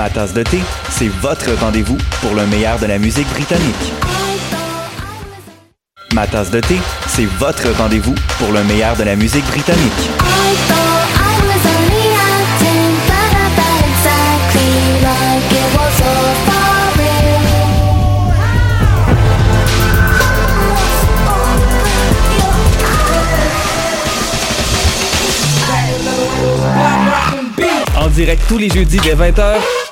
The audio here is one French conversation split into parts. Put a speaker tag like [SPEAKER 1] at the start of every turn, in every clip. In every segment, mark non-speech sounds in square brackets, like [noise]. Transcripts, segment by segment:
[SPEAKER 1] Ma tasse de thé, c'est votre rendez-vous pour le meilleur de la musique britannique. Ma tasse de thé, c'est votre rendez-vous pour le meilleur de la musique britannique. En direct tous les jeudis dès 20h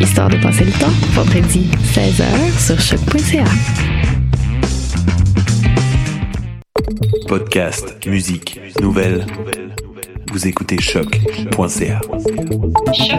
[SPEAKER 2] Histoire de passer le temps, vendredi 16h sur choc.ca.
[SPEAKER 1] Podcast, musique, nouvelles. Vous écoutez choc.ca.
[SPEAKER 3] Et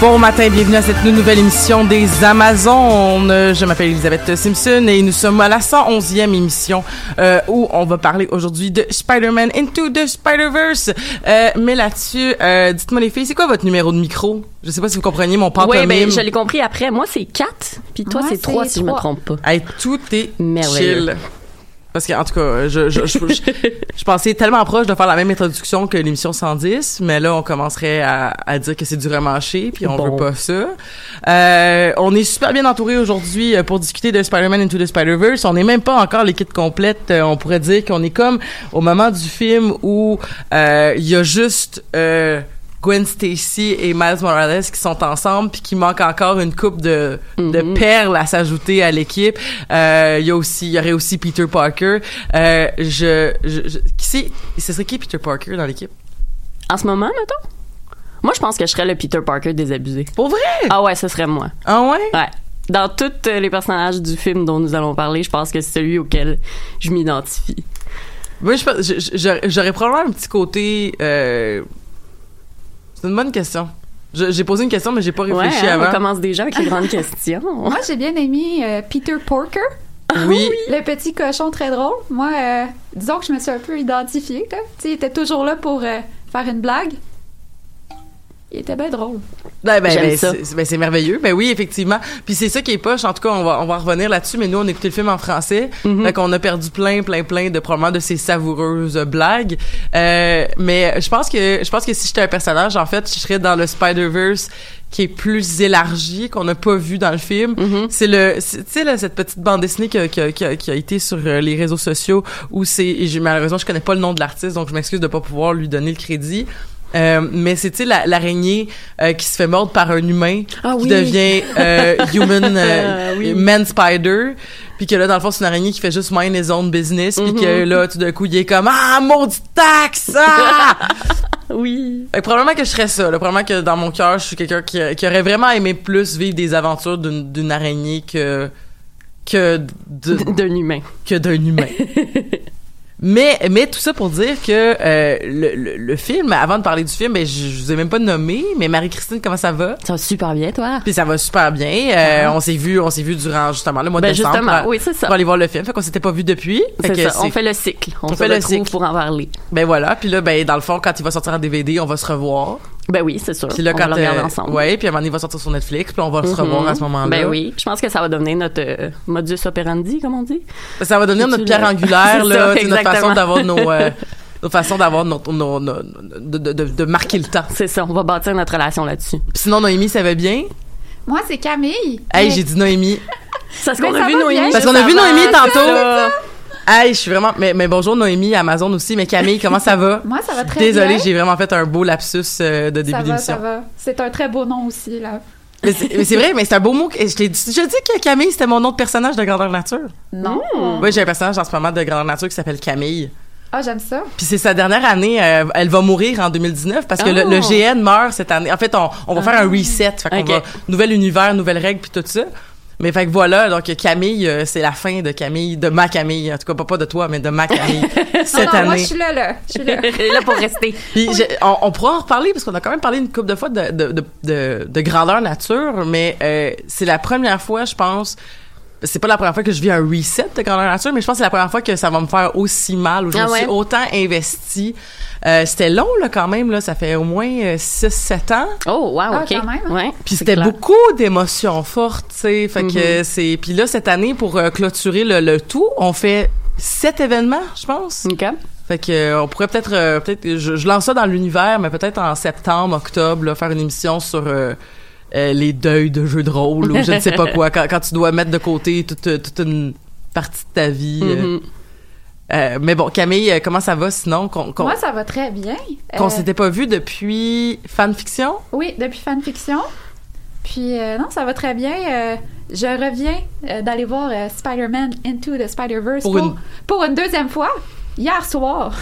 [SPEAKER 3] bon matin, bienvenue à cette nouvelle émission des Amazones. Euh, Je m'appelle Elisabeth Simpson et nous sommes à la 111e émission euh, où on va parler aujourd'hui de Spider-Man Into the Spider-Verse. Euh, mais là-dessus, euh, dites-moi les filles, c'est quoi votre numéro de micro? Je sais pas si vous compreniez mon pantomime.
[SPEAKER 2] Oui, ben, je l'ai compris après. Moi, c'est 4, puis toi, c'est 3,
[SPEAKER 4] c'est
[SPEAKER 2] si je me trompe pas.
[SPEAKER 3] Hey, tout est
[SPEAKER 2] Merveilleux.
[SPEAKER 3] chill. Parce que, en tout cas, je, je, je, je, pensais tellement proche de faire la même introduction que l'émission 110, mais là, on commencerait à, à dire que c'est du remanché, puis on
[SPEAKER 2] Bon.
[SPEAKER 3] veut pas ça. Euh, on est super bien entouré aujourd'hui euh, pour discuter de Spider-Man Into the Spider-Verse. On n'est même pas encore l'équipe complète. Euh, on pourrait dire qu'on est comme au moment du film où euh, il y a juste... Euh, Gwen Stacy et Miles Morales qui sont ensemble puis qui manque encore une coupe de, de
[SPEAKER 2] Mhm.
[SPEAKER 3] perles à s'ajouter à l'équipe. Euh, Il y a aussi, il y aurait aussi Peter Parker. Euh, je, je, je- qui c'est, ce serait qui Peter Parker dans l'équipe?
[SPEAKER 2] En ce moment, mettons? Moi, je pense que je serais le Peter Parker désabusé.
[SPEAKER 3] Pour vrai?
[SPEAKER 2] Ah ouais, ce serait moi.
[SPEAKER 3] Ah ouais?
[SPEAKER 2] Ouais. Dans tous euh, les personnages du film dont nous allons parler, je pense que c'est celui auquel je m'identifie.
[SPEAKER 3] Moi, j'aurais probablement un petit côté. Euh... C'est une bonne question. J'ai posé une question, mais j'ai pas
[SPEAKER 2] Ouais,
[SPEAKER 3] réfléchi
[SPEAKER 2] hein, on
[SPEAKER 3] avant.
[SPEAKER 2] commence déjà avec les [laughs] grandes questions.
[SPEAKER 4] Moi, j'ai bien aimé euh, Peter Porker,
[SPEAKER 3] Oui. [laughs]
[SPEAKER 4] le petit cochon très drôle. Moi, euh, disons que je me suis un peu identifiée. Là. Il était toujours là pour euh, faire une blague. Il était bien drôle.
[SPEAKER 3] Ben, ben, ben,
[SPEAKER 2] ça.
[SPEAKER 3] c'est ben, c'est merveilleux. Ben oui, effectivement. Puis c'est ça qui est poche. En tout cas, on va, on va revenir là-dessus. Mais nous, on a écouté le film en français.
[SPEAKER 2] Mhm.
[SPEAKER 3] Fait qu'on a perdu plein, plein, plein de probablement de ces savoureuses blagues. Euh, mais je pense que je pense que si j'étais un personnage, en fait, je serais dans le Spider-Verse qui est plus élargi, qu'on n'a pas vu dans le film.
[SPEAKER 2] Mhm.
[SPEAKER 3] C'est le, tu sais, cette petite bande dessinée qui a, qui a- qui a- été sur euh, les réseaux sociaux où c'est, malheureusement, je connais pas le nom de l'artiste, donc je m'excuse de pas pouvoir lui donner le crédit. Euh, mais c'est, tu sais, la- l'araignée euh, qui se fait mordre par un humain
[SPEAKER 2] Ah
[SPEAKER 3] qui
[SPEAKER 2] oui.
[SPEAKER 3] devient euh, [laughs] human, euh,
[SPEAKER 2] Ah oui.
[SPEAKER 3] man spider. Puis que là, dans le fond, c'est une araignée qui fait juste mind his own business. Puis que
[SPEAKER 2] Mhm.
[SPEAKER 3] là, tout d'un coup, il est comme « Ah, maudit taxe! Ah! [laughs] »
[SPEAKER 2] Oui.
[SPEAKER 3] Que probablement que je serais ça. Là. Probablement que dans mon cœur, je suis quelqu'un qui, qui aurait vraiment aimé plus vivre des aventures d'une araignée que que [laughs]
[SPEAKER 2] D'un humain.
[SPEAKER 3] que d'un humain. Mais mais tout ça pour dire que euh, le, le, le film, avant de parler du film, ben, je, je vous ai même pas nommé, mais Marie-Christine, comment ça va?
[SPEAKER 2] Ça va super bien, toi?
[SPEAKER 3] Puis ça va super bien. Euh,
[SPEAKER 2] Ah.
[SPEAKER 3] On s'est vu, on s'est vu durant justement le mois
[SPEAKER 2] Ben
[SPEAKER 3] de décembre
[SPEAKER 2] justement,
[SPEAKER 3] pour,
[SPEAKER 2] oui, c'est ça.
[SPEAKER 3] pour aller voir le film. Fait qu'on s'était pas vu depuis. Fait que
[SPEAKER 2] ça. On fait le cycle. On,
[SPEAKER 3] On
[SPEAKER 2] se
[SPEAKER 3] fait le cycle.
[SPEAKER 2] pour en parler.
[SPEAKER 3] Ben voilà. Puis là, ben dans le fond, quand il va sortir en DVD, on va se revoir.
[SPEAKER 2] Ben oui, c'est sûr.
[SPEAKER 3] Puis là,
[SPEAKER 2] on
[SPEAKER 3] quand
[SPEAKER 2] va le regarder
[SPEAKER 3] euh,
[SPEAKER 2] ensemble.
[SPEAKER 3] ouais, puis à un moment donné, il va sortir sur Netflix, puis on va se
[SPEAKER 2] Mhm.
[SPEAKER 3] revoir à ce moment-là.
[SPEAKER 2] Ben oui, je pense que ça va devenir notre euh, modus operandi, comme on dit.
[SPEAKER 3] Ça va devenir notre pierre
[SPEAKER 2] le-
[SPEAKER 3] angulaire, [laughs] là,
[SPEAKER 2] ça,
[SPEAKER 3] notre façon d'avoir nos, euh, [laughs] notre façon d'avoir notre, nos- nos- de, de, de, marquer le temps.
[SPEAKER 2] C'est ça, on va bâtir notre relation là-dessus.
[SPEAKER 3] Puis sinon, Noémie, ça va bien?
[SPEAKER 4] Moi, c'est Camille.
[SPEAKER 3] Hey,
[SPEAKER 4] Mais-
[SPEAKER 3] j'ai dit Noémie.
[SPEAKER 2] C'est ce qu'on
[SPEAKER 4] ça
[SPEAKER 2] a vu Noémie.
[SPEAKER 4] bien.
[SPEAKER 3] Parce qu'on a vu Noémie tantôt. Hey, je suis vraiment, mais, mais bonjour Noémie, Amazon aussi, mais Camille, comment ça va? [laughs]
[SPEAKER 4] Moi, ça va très
[SPEAKER 3] Désolée,
[SPEAKER 4] bien.
[SPEAKER 3] j'ai vraiment fait un beau lapsus euh, de début
[SPEAKER 4] Ça va, ça
[SPEAKER 3] d'émission.
[SPEAKER 4] va. C'est un très beau nom aussi, là.
[SPEAKER 3] Mais c'est mais c'est vrai, mais c'est un beau mot. que- Je t'ai dit, je dis que Camille, c'était mon nom de personnage de Grandeur Nature.
[SPEAKER 4] Non.
[SPEAKER 3] Oui, j'ai un personnage en ce moment de Grandeur Nature qui s'appelle Camille.
[SPEAKER 4] Ah, j'aime ça.
[SPEAKER 3] Puis c'est sa dernière année, euh, elle va mourir en 2019 parce que le,
[SPEAKER 2] Oh.
[SPEAKER 3] le GN meurt cette année. En fait, on, on va faire un reset. Fait qu'on
[SPEAKER 2] Ok.
[SPEAKER 3] va, nouvel univers, nouvelles règles, puis tout ça. Mais fait que voilà, donc Camille, euh, c'est la fin de Camille, de ma Camille. En tout cas, pas, pas de toi, mais de ma Camille [laughs] cette
[SPEAKER 4] non, non, moi, je suis là, là. Je suis là. [laughs]
[SPEAKER 2] Là pour rester.
[SPEAKER 3] Puis on, on pourra en reparler parce qu'on a quand même parlé une couple de fois de, de, de, de, de grandeur nature, mais euh, c'est la première fois, je pense. C'est pas la première fois que je vis un reset de grandeur nature, mais je pense que c'est la première fois que ça va me faire aussi mal, où je
[SPEAKER 2] Ah
[SPEAKER 3] me
[SPEAKER 2] ouais?
[SPEAKER 3] suis autant investie. Euh, c'était long, là, quand même, là. Ça fait au moins 6-7 ans.
[SPEAKER 2] Oh, wow,
[SPEAKER 4] Ah,
[SPEAKER 2] OK.
[SPEAKER 4] quand même.
[SPEAKER 2] Ouais,
[SPEAKER 3] Puis c'était beaucoup d'émotions fortes, tu sais. Fait que c'est... Puis là, cette année, pour euh, clôturer le, le tout, on fait sept événements, je pense.
[SPEAKER 2] OK.
[SPEAKER 3] Fait que euh, on pourrait peut-être euh, peut-être je, je lance ça dans l'univers mais peut-être en septembre octobre là, faire une émission sur euh, les deuils de jeux de rôle ou je ne sais pas quoi quand, quand tu dois mettre de côté toute toute une partie de ta vie euh.
[SPEAKER 2] Mhm.
[SPEAKER 3] Euh, mais bon Camille comment ça va sinon?
[SPEAKER 4] Moi, ça va très bien.
[SPEAKER 3] qu'on
[SPEAKER 4] Euh,
[SPEAKER 3] s'était pas vu depuis fanfiction?
[SPEAKER 4] Oui, depuis fanfiction. Puis, euh, non, ça va très bien. Euh, je reviens euh, d'aller voir euh, Spider-Man Into the Spider-Verse
[SPEAKER 3] Pour
[SPEAKER 4] pour,
[SPEAKER 3] une-
[SPEAKER 4] pour une deuxième fois, hier soir.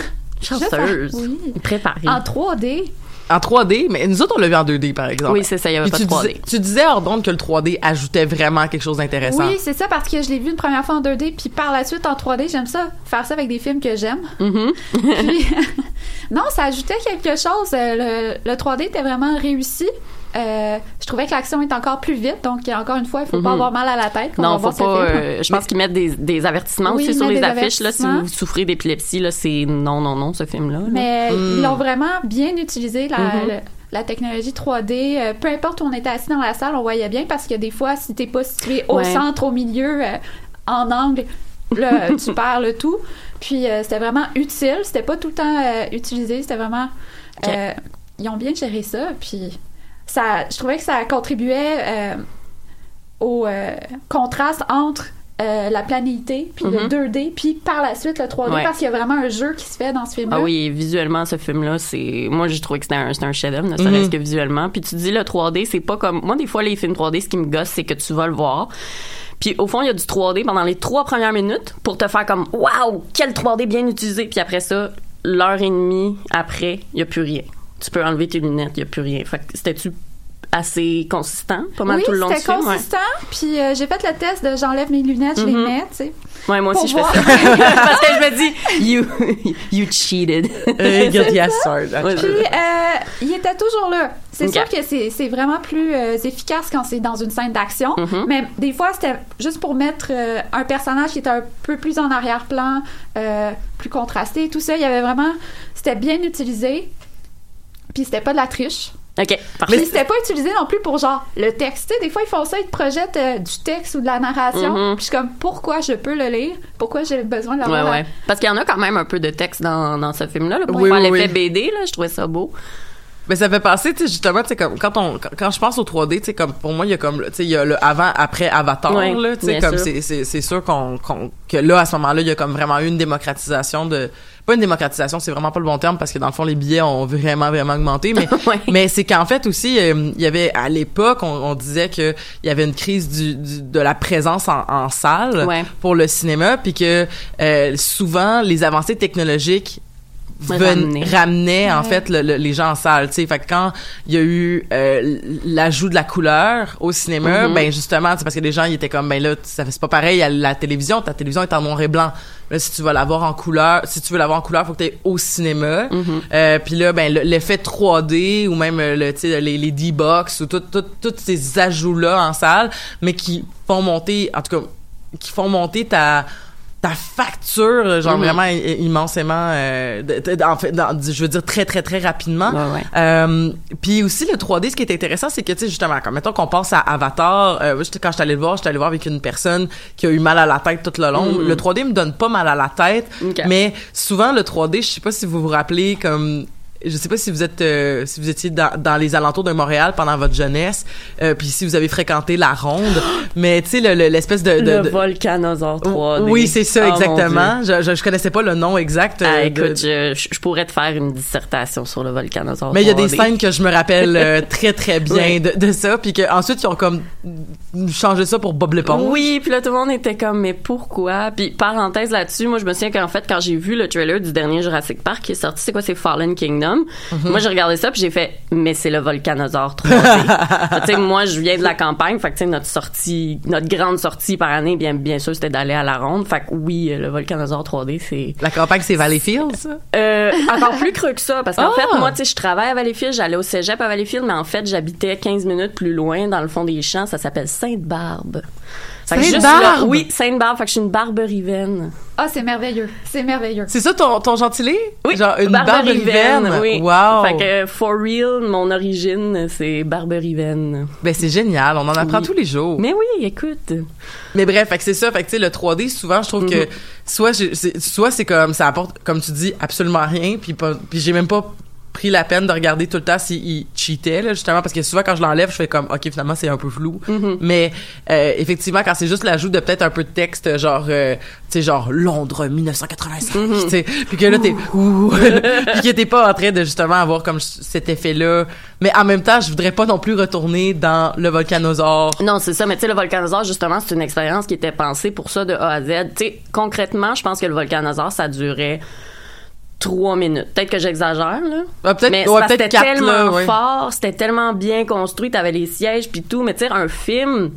[SPEAKER 2] Chanceuse. [laughs]
[SPEAKER 4] Oui.
[SPEAKER 2] Préparée.
[SPEAKER 4] En 3D.
[SPEAKER 3] En 3D mais nous autres on l'a vu en 2D par exemple
[SPEAKER 2] Oui, c'est ça, il y avait
[SPEAKER 3] Puis
[SPEAKER 2] pas de
[SPEAKER 3] tu
[SPEAKER 2] 3D.
[SPEAKER 3] disais, tu disais hors que le 3D ajoutait vraiment quelque chose d'intéressant
[SPEAKER 4] Oui, c'est ça, parce que je l'ai vu une première fois en 2D, puis par la suite en 3D. J'aime ça, faire ça avec des films que j'aime.
[SPEAKER 2] Mhm.
[SPEAKER 4] Puis, [laughs] non, ça ajoutait quelque chose. Euh, Le, le 3D était vraiment réussi. Euh, je trouvais que l'action est encore plus vite, donc encore une fois, il faut pas
[SPEAKER 2] Mhm.
[SPEAKER 4] avoir mal à la tête quand on
[SPEAKER 2] Non,
[SPEAKER 4] va
[SPEAKER 2] faut
[SPEAKER 4] voir ce
[SPEAKER 2] pas.
[SPEAKER 4] film.
[SPEAKER 2] euh, je pense qu'ils mettent des, des avertissements
[SPEAKER 4] Oui,
[SPEAKER 2] aussi sur les affiches. Là, si vous souffrez d'épilepsie, là, c'est non, non, non, ce film-là. là.
[SPEAKER 4] Mais
[SPEAKER 3] Hmm.
[SPEAKER 4] ils l'ont vraiment bien utilisé, la,
[SPEAKER 2] Mhm.
[SPEAKER 4] le- la technologie 3D. Euh, peu importe où on était assis dans la salle, on voyait bien parce que des fois, si t'es pas situé au
[SPEAKER 2] Ouais.
[SPEAKER 4] centre, au milieu, euh, en angle, là, [laughs] tu perds le tout. Puis euh, c'était vraiment utile. C'était pas tout le temps euh, utilisé. C'était vraiment. Euh, ils ont bien géré ça. Puis ça, je trouvais que ça contribuait euh, au euh, contraste entre. euh, la planéité, puis le
[SPEAKER 2] Mhm.
[SPEAKER 4] 2D, puis par la suite le 3D,
[SPEAKER 2] Ouais.
[SPEAKER 4] parce qu'il y a vraiment un jeu qui se fait dans ce film-là.
[SPEAKER 2] Ah oui, visuellement, ce film-là, c'est. Moi, j'ai trouvé que c'était un, c'était un chef-d'œuvre, ne serait-ce
[SPEAKER 3] Mhm.
[SPEAKER 2] que visuellement. Puis tu dis le 3D, c'est pas comme. Moi, des fois, les films 3D, ce qui me gosse, c'est que tu vas le voir. Puis au fond, il y a du 3D pendant les trois premières minutes pour te faire comme Waouh, quel 3D bien utilisé. Puis après ça, l'heure et demie après, il y a plus rien. Tu peux enlever tes lunettes, il y a plus rien. Fait que c'était-tu assez consistant, pas mal
[SPEAKER 4] oui,
[SPEAKER 2] tout le long du
[SPEAKER 4] c'était
[SPEAKER 2] film? Ouais.
[SPEAKER 4] consistent. Puis euh, j'ai fait le test de j'enlève mes lunettes, je les
[SPEAKER 2] Mhm.
[SPEAKER 4] mets, tu sais.
[SPEAKER 2] Ouais, moi aussi, je fais ça. [laughs] Parce que je me dis, you, you cheated.
[SPEAKER 3] Euh, [laughs] guilty as
[SPEAKER 4] Puis euh, il était toujours là. C'est sûr que c'est c'est vraiment plus euh, efficace quand c'est dans une scène d'action.
[SPEAKER 2] Mhm.
[SPEAKER 4] Mais des fois, c'était juste pour mettre euh, un personnage qui était un peu plus en arrière-plan, euh, plus contrasté, tout ça. Il y avait vraiment... C'était bien utilisé. Puis c'était pas de la triche.
[SPEAKER 2] OK,
[SPEAKER 4] Puis
[SPEAKER 2] parfait.
[SPEAKER 4] c'était pas utilisé non plus pour genre le texte. Tu sais, des fois ils font ça, ils te projettent euh, du texte ou de la narration.
[SPEAKER 2] Mhm.
[SPEAKER 4] Puis je suis comme pourquoi je peux le lire? Pourquoi j'ai besoin de l'avoir
[SPEAKER 2] Ouais, ouais. Parce qu'il y en a quand même un peu de texte dans, dans ce film-là, là, pour
[SPEAKER 3] Oui,
[SPEAKER 2] faire
[SPEAKER 3] oui,
[SPEAKER 2] l'effet
[SPEAKER 3] oui.
[SPEAKER 2] BD, là, je trouvais ça beau.
[SPEAKER 3] Mais ça fait penser, tu sais, justement, tu sais, comme, quand on, quand- quand je pense au 3D, tu sais, comme, pour moi, il y a comme, tu sais, il y a le avant, après Avatar,
[SPEAKER 2] Ouais,
[SPEAKER 3] là, tu sais, comme, c'est, c'est, c'est sûr qu'on, qu'on, que là, à ce moment-là, il y a comme vraiment eu une démocratisation de, pas une démocratisation, c'est vraiment pas le bon terme, parce que dans le fond, les billets ont vraiment, vraiment augmenté, mais, [laughs]
[SPEAKER 2] Ouais.
[SPEAKER 3] mais c'est qu'en fait aussi, euh, il y avait, à l'époque, on, on disait que il y avait une crise du, du- de la présence en, en salle
[SPEAKER 2] Ouais.
[SPEAKER 3] pour le cinéma, puis que, euh, souvent, les avancées technologiques
[SPEAKER 2] Ramenaient.
[SPEAKER 3] ramenaient en fait le- le- les gens en salle tu sais fait que quand il y a eu euh, l'ajout de la couleur au cinéma
[SPEAKER 2] Mhm.
[SPEAKER 3] ben justement c'est parce que les gens ils étaient comme ben là ça fait c'est pas pareil à la télévision ta télévision est en noir et blanc là si tu veux l'avoir en couleur si tu veux l'avoir en couleur faut que tu au cinéma
[SPEAKER 2] Mhm.
[SPEAKER 3] euh, puis là ben le- l'effet 3D ou même euh, le tu sais les les D-box ou tout, tout, tous ces ajouts là en salle mais qui font monter en tout cas qui font monter ta ta facture genre
[SPEAKER 2] Mhm.
[SPEAKER 3] vraiment immensément euh, en fait dans- je veux dire très très très rapidement
[SPEAKER 2] Ouais, ouais.
[SPEAKER 3] euh, puis aussi le 3D ce qui est intéressant c'est que tu sais justement comme mettons qu'on passe à Avatar euh, quand j'étais allé le voir j'étais allé le voir avec une personne qui a eu mal à la tête tout le long
[SPEAKER 2] Mhm.
[SPEAKER 3] le 3D me donne pas mal à la tête mais souvent le 3D je sais pas si vous vous rappelez comme je sais pas si vous êtes euh, si vous étiez dans, dans les alentours de Montréal pendant votre jeunesse euh, puis si vous avez fréquenté la ronde [gasps] mais tu sais le- le- l'espèce de, de-
[SPEAKER 2] Le
[SPEAKER 3] de-
[SPEAKER 2] volcanosaure 3D.
[SPEAKER 3] oui, c'est ça,
[SPEAKER 2] Oh,
[SPEAKER 3] exactement. Je, je, je connaissais pas le nom exact. euh,
[SPEAKER 2] Ah,
[SPEAKER 3] de-
[SPEAKER 2] écoute, je, je- pourrais te faire une dissertation sur le volcanosaure
[SPEAKER 3] mais il y a des
[SPEAKER 2] 3D.
[SPEAKER 3] scènes que je me rappelle euh, [laughs] très très bien de, de ça, puis que ensuite ils ont comme changé ça pour Bob l'éponge.
[SPEAKER 2] Oui, puis là tout le monde était comme mais pourquoi? Puis parenthèse là-dessus, moi je me souviens qu'en fait quand j'ai vu le trailer du dernier Jurassic Park qui est sorti, c'est quoi? C'est Fallen Kingdom.
[SPEAKER 3] Mhm.
[SPEAKER 2] Moi j'ai regardé ça puis j'ai fait mais c'est le volcanosaure 3D. [laughs] tu sais moi je viens de la campagne, fait que tu sais notre sortie, notre grande sortie par année bien bien sûr c'était d'aller à la ronde. Fait que oui, le volcanosaure 3D c'est
[SPEAKER 3] La campagne c'est Valleyfield, ça?
[SPEAKER 2] euh, encore plus creux que ça, parce qu'en
[SPEAKER 3] Ah!
[SPEAKER 2] fait, moi, tu sais, je travaille à Valleyfield, j'allais au cégep à Valleyfield, mais en fait, j'habitais 15 minutes plus loin, dans le fond des champs, ça s'appelle Sainte-Barbe.
[SPEAKER 3] Sainte-Barbe?
[SPEAKER 2] oui, Sainte-Barbe, fait que je suis une barberivaine.
[SPEAKER 4] Ah, c'est merveilleux. C'est merveilleux.
[SPEAKER 3] C'est ça ton, ton gentilé?
[SPEAKER 2] Oui,
[SPEAKER 3] Genre une barberivaine.
[SPEAKER 2] oui.
[SPEAKER 3] Wow.
[SPEAKER 2] Fait que, for real, mon origine, c'est barberivaine.
[SPEAKER 3] Ben c'est génial, on en apprend
[SPEAKER 2] Oui.
[SPEAKER 3] tous les jours.
[SPEAKER 2] Mais oui, écoute.
[SPEAKER 3] Mais bref, fait que c'est ça, fait que tu sais le 3D souvent je trouve que
[SPEAKER 2] Mhm.
[SPEAKER 3] soit soit c'est comme ça apporte comme tu dis absolument rien puis pas puis j'ai même pas pris la peine de regarder tout le temps s'il cheatait là justement parce que souvent quand je l'enlève je fais comme OK finalement c'est un peu flou.
[SPEAKER 2] Mhm.
[SPEAKER 3] Mais euh, effectivement quand c'est juste l'ajout de peut-être un peu de texte genre euh, tu sais genre Londres 1985
[SPEAKER 2] Mhm.
[SPEAKER 3] tu sais puis que là t'es [laughs] puis que t'es pas en train de justement avoir comme cet effet là mais en même temps je voudrais pas non plus retourner dans le volcanosaure
[SPEAKER 2] Non, c'est ça. Mais tu sais, le volcanosaure, justement, c'est une expérience qui était pensée pour ça de A à Z. Tu sais, concrètement, je pense que le volcanosaure, ça durait trois minutes. Peut-être que j'exagère, là.
[SPEAKER 3] Ah, peut-être
[SPEAKER 2] mais
[SPEAKER 3] ouais,
[SPEAKER 2] c'était tellement
[SPEAKER 3] là ouais.
[SPEAKER 2] fort, c'était tellement bien construit, t'avais les sièges puis tout. Mais tu sais, un film,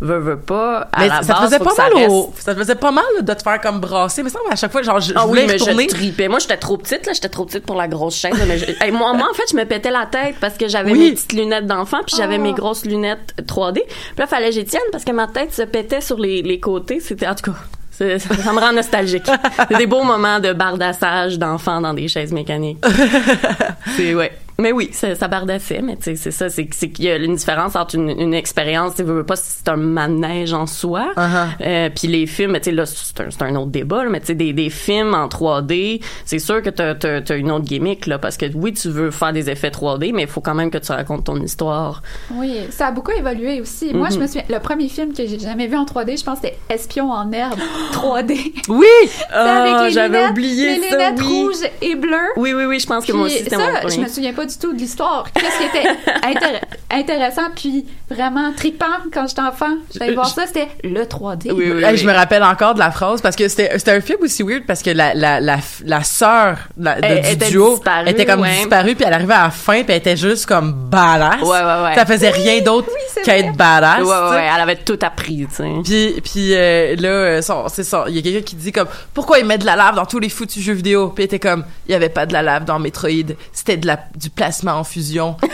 [SPEAKER 2] veut, veut pas, à
[SPEAKER 3] Mais
[SPEAKER 2] la
[SPEAKER 3] ça te
[SPEAKER 2] base,
[SPEAKER 3] faisait
[SPEAKER 2] faut
[SPEAKER 3] pas
[SPEAKER 2] ça
[SPEAKER 3] mal au, ça te faisait pas mal là, de te faire comme brasser mais ça à chaque fois genre je, je
[SPEAKER 2] Ah
[SPEAKER 3] voulais
[SPEAKER 2] oui, mais
[SPEAKER 3] retourner
[SPEAKER 2] je tripais. Moi, j'étais trop petite, là. J'étais trop petite pour la grosse chaise. là, mais je- Hey, moi, moi, en fait, je me pétais la tête parce que j'avais
[SPEAKER 3] Oui.
[SPEAKER 2] mes petites lunettes d'enfant puis j'avais mes grosses lunettes 3D. Puis là, fallait que j'y tienne parce que ma tête se pétait sur les, les côtés. C'était, en tout cas, ça, ça me rend nostalgique. [laughs] C'est des beaux moments de bardassage d'enfants dans des chaises mécaniques. [laughs] c'est, ouais. Mais oui, ça, ça bardassait, mais tu sais, c'est ça, c'est, c'est qu'il y a une différence entre une, une expérience, tu veux pas si c'est un manège en soi,
[SPEAKER 3] Uh-huh.
[SPEAKER 2] euh, puis les films, mais tu sais, là, c'est un, autre débat, là, mais tu sais, des, des films en 3D, c'est sûr que t'as, t'as, t'as une autre gimmick, là, parce que oui, tu veux faire des effets 3D, mais il faut quand même que tu racontes ton histoire.
[SPEAKER 4] Oui, ça a beaucoup évolué aussi. Moi,
[SPEAKER 2] Mhm.
[SPEAKER 4] je me souviens, le premier film que j'ai jamais vu en 3D, je pense que c'était Espion en herbe [gasps] 3D.
[SPEAKER 3] oui [laughs]
[SPEAKER 4] les
[SPEAKER 2] j'avais oublié
[SPEAKER 4] les
[SPEAKER 2] ça,
[SPEAKER 4] lunettes
[SPEAKER 2] oui.
[SPEAKER 4] rouges et bleues.
[SPEAKER 2] Oui, oui, oui, je pense que moi aussi, c'était mon
[SPEAKER 4] ça, je
[SPEAKER 2] premier.
[SPEAKER 4] me souviens pas du tout de l'histoire. Qu'est-ce qui était intér- intéressant puis vraiment trippant quand j'étais enfant? J'allais voir ça, c'était le 3D.
[SPEAKER 2] Oui, oui,
[SPEAKER 3] je me rappelle encore de la phrase parce que c'était c'était un film aussi weird parce que la la la, la sœur
[SPEAKER 2] Elle
[SPEAKER 3] du
[SPEAKER 2] était
[SPEAKER 3] duo
[SPEAKER 2] disparue,
[SPEAKER 3] était comme
[SPEAKER 2] ouais.
[SPEAKER 3] disparue puis elle arrivait à la fin puis elle était juste comme badass.
[SPEAKER 2] Ouais, ouais, ouais.
[SPEAKER 3] Ça faisait rien d'autre qu'être badass.
[SPEAKER 2] Ouais, ouais,
[SPEAKER 3] tu sais.
[SPEAKER 2] ouais, elle avait tout appris, tu sais.
[SPEAKER 3] Puis, puis euh, là, euh, son- c'est ça. Il y a quelqu'un qui dit comme pourquoi il met de la lave dans tous les foutus jeux vidéo. Puis il était comme il y avait pas de la lave dans Metroid, c'était de la du plasma en fusion. [laughs]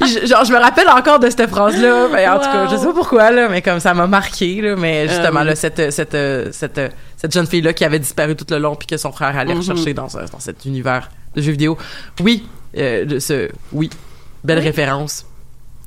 [SPEAKER 3] Je- genre je me rappelle encore de cette phrase là. Mais en tout cas, je sais pas pourquoi là, mais comme ça m'a marqué là. Mais justement
[SPEAKER 2] Euh, oui.
[SPEAKER 3] là, cette cette euh, cette euh, cette jeune fille là qui avait disparu tout le long puis que son frère allait
[SPEAKER 2] Mhm.
[SPEAKER 3] rechercher dans ce- dans cet univers de jeux vidéo. Oui, euh, de ce oui. Belle
[SPEAKER 4] Oui.
[SPEAKER 3] référence.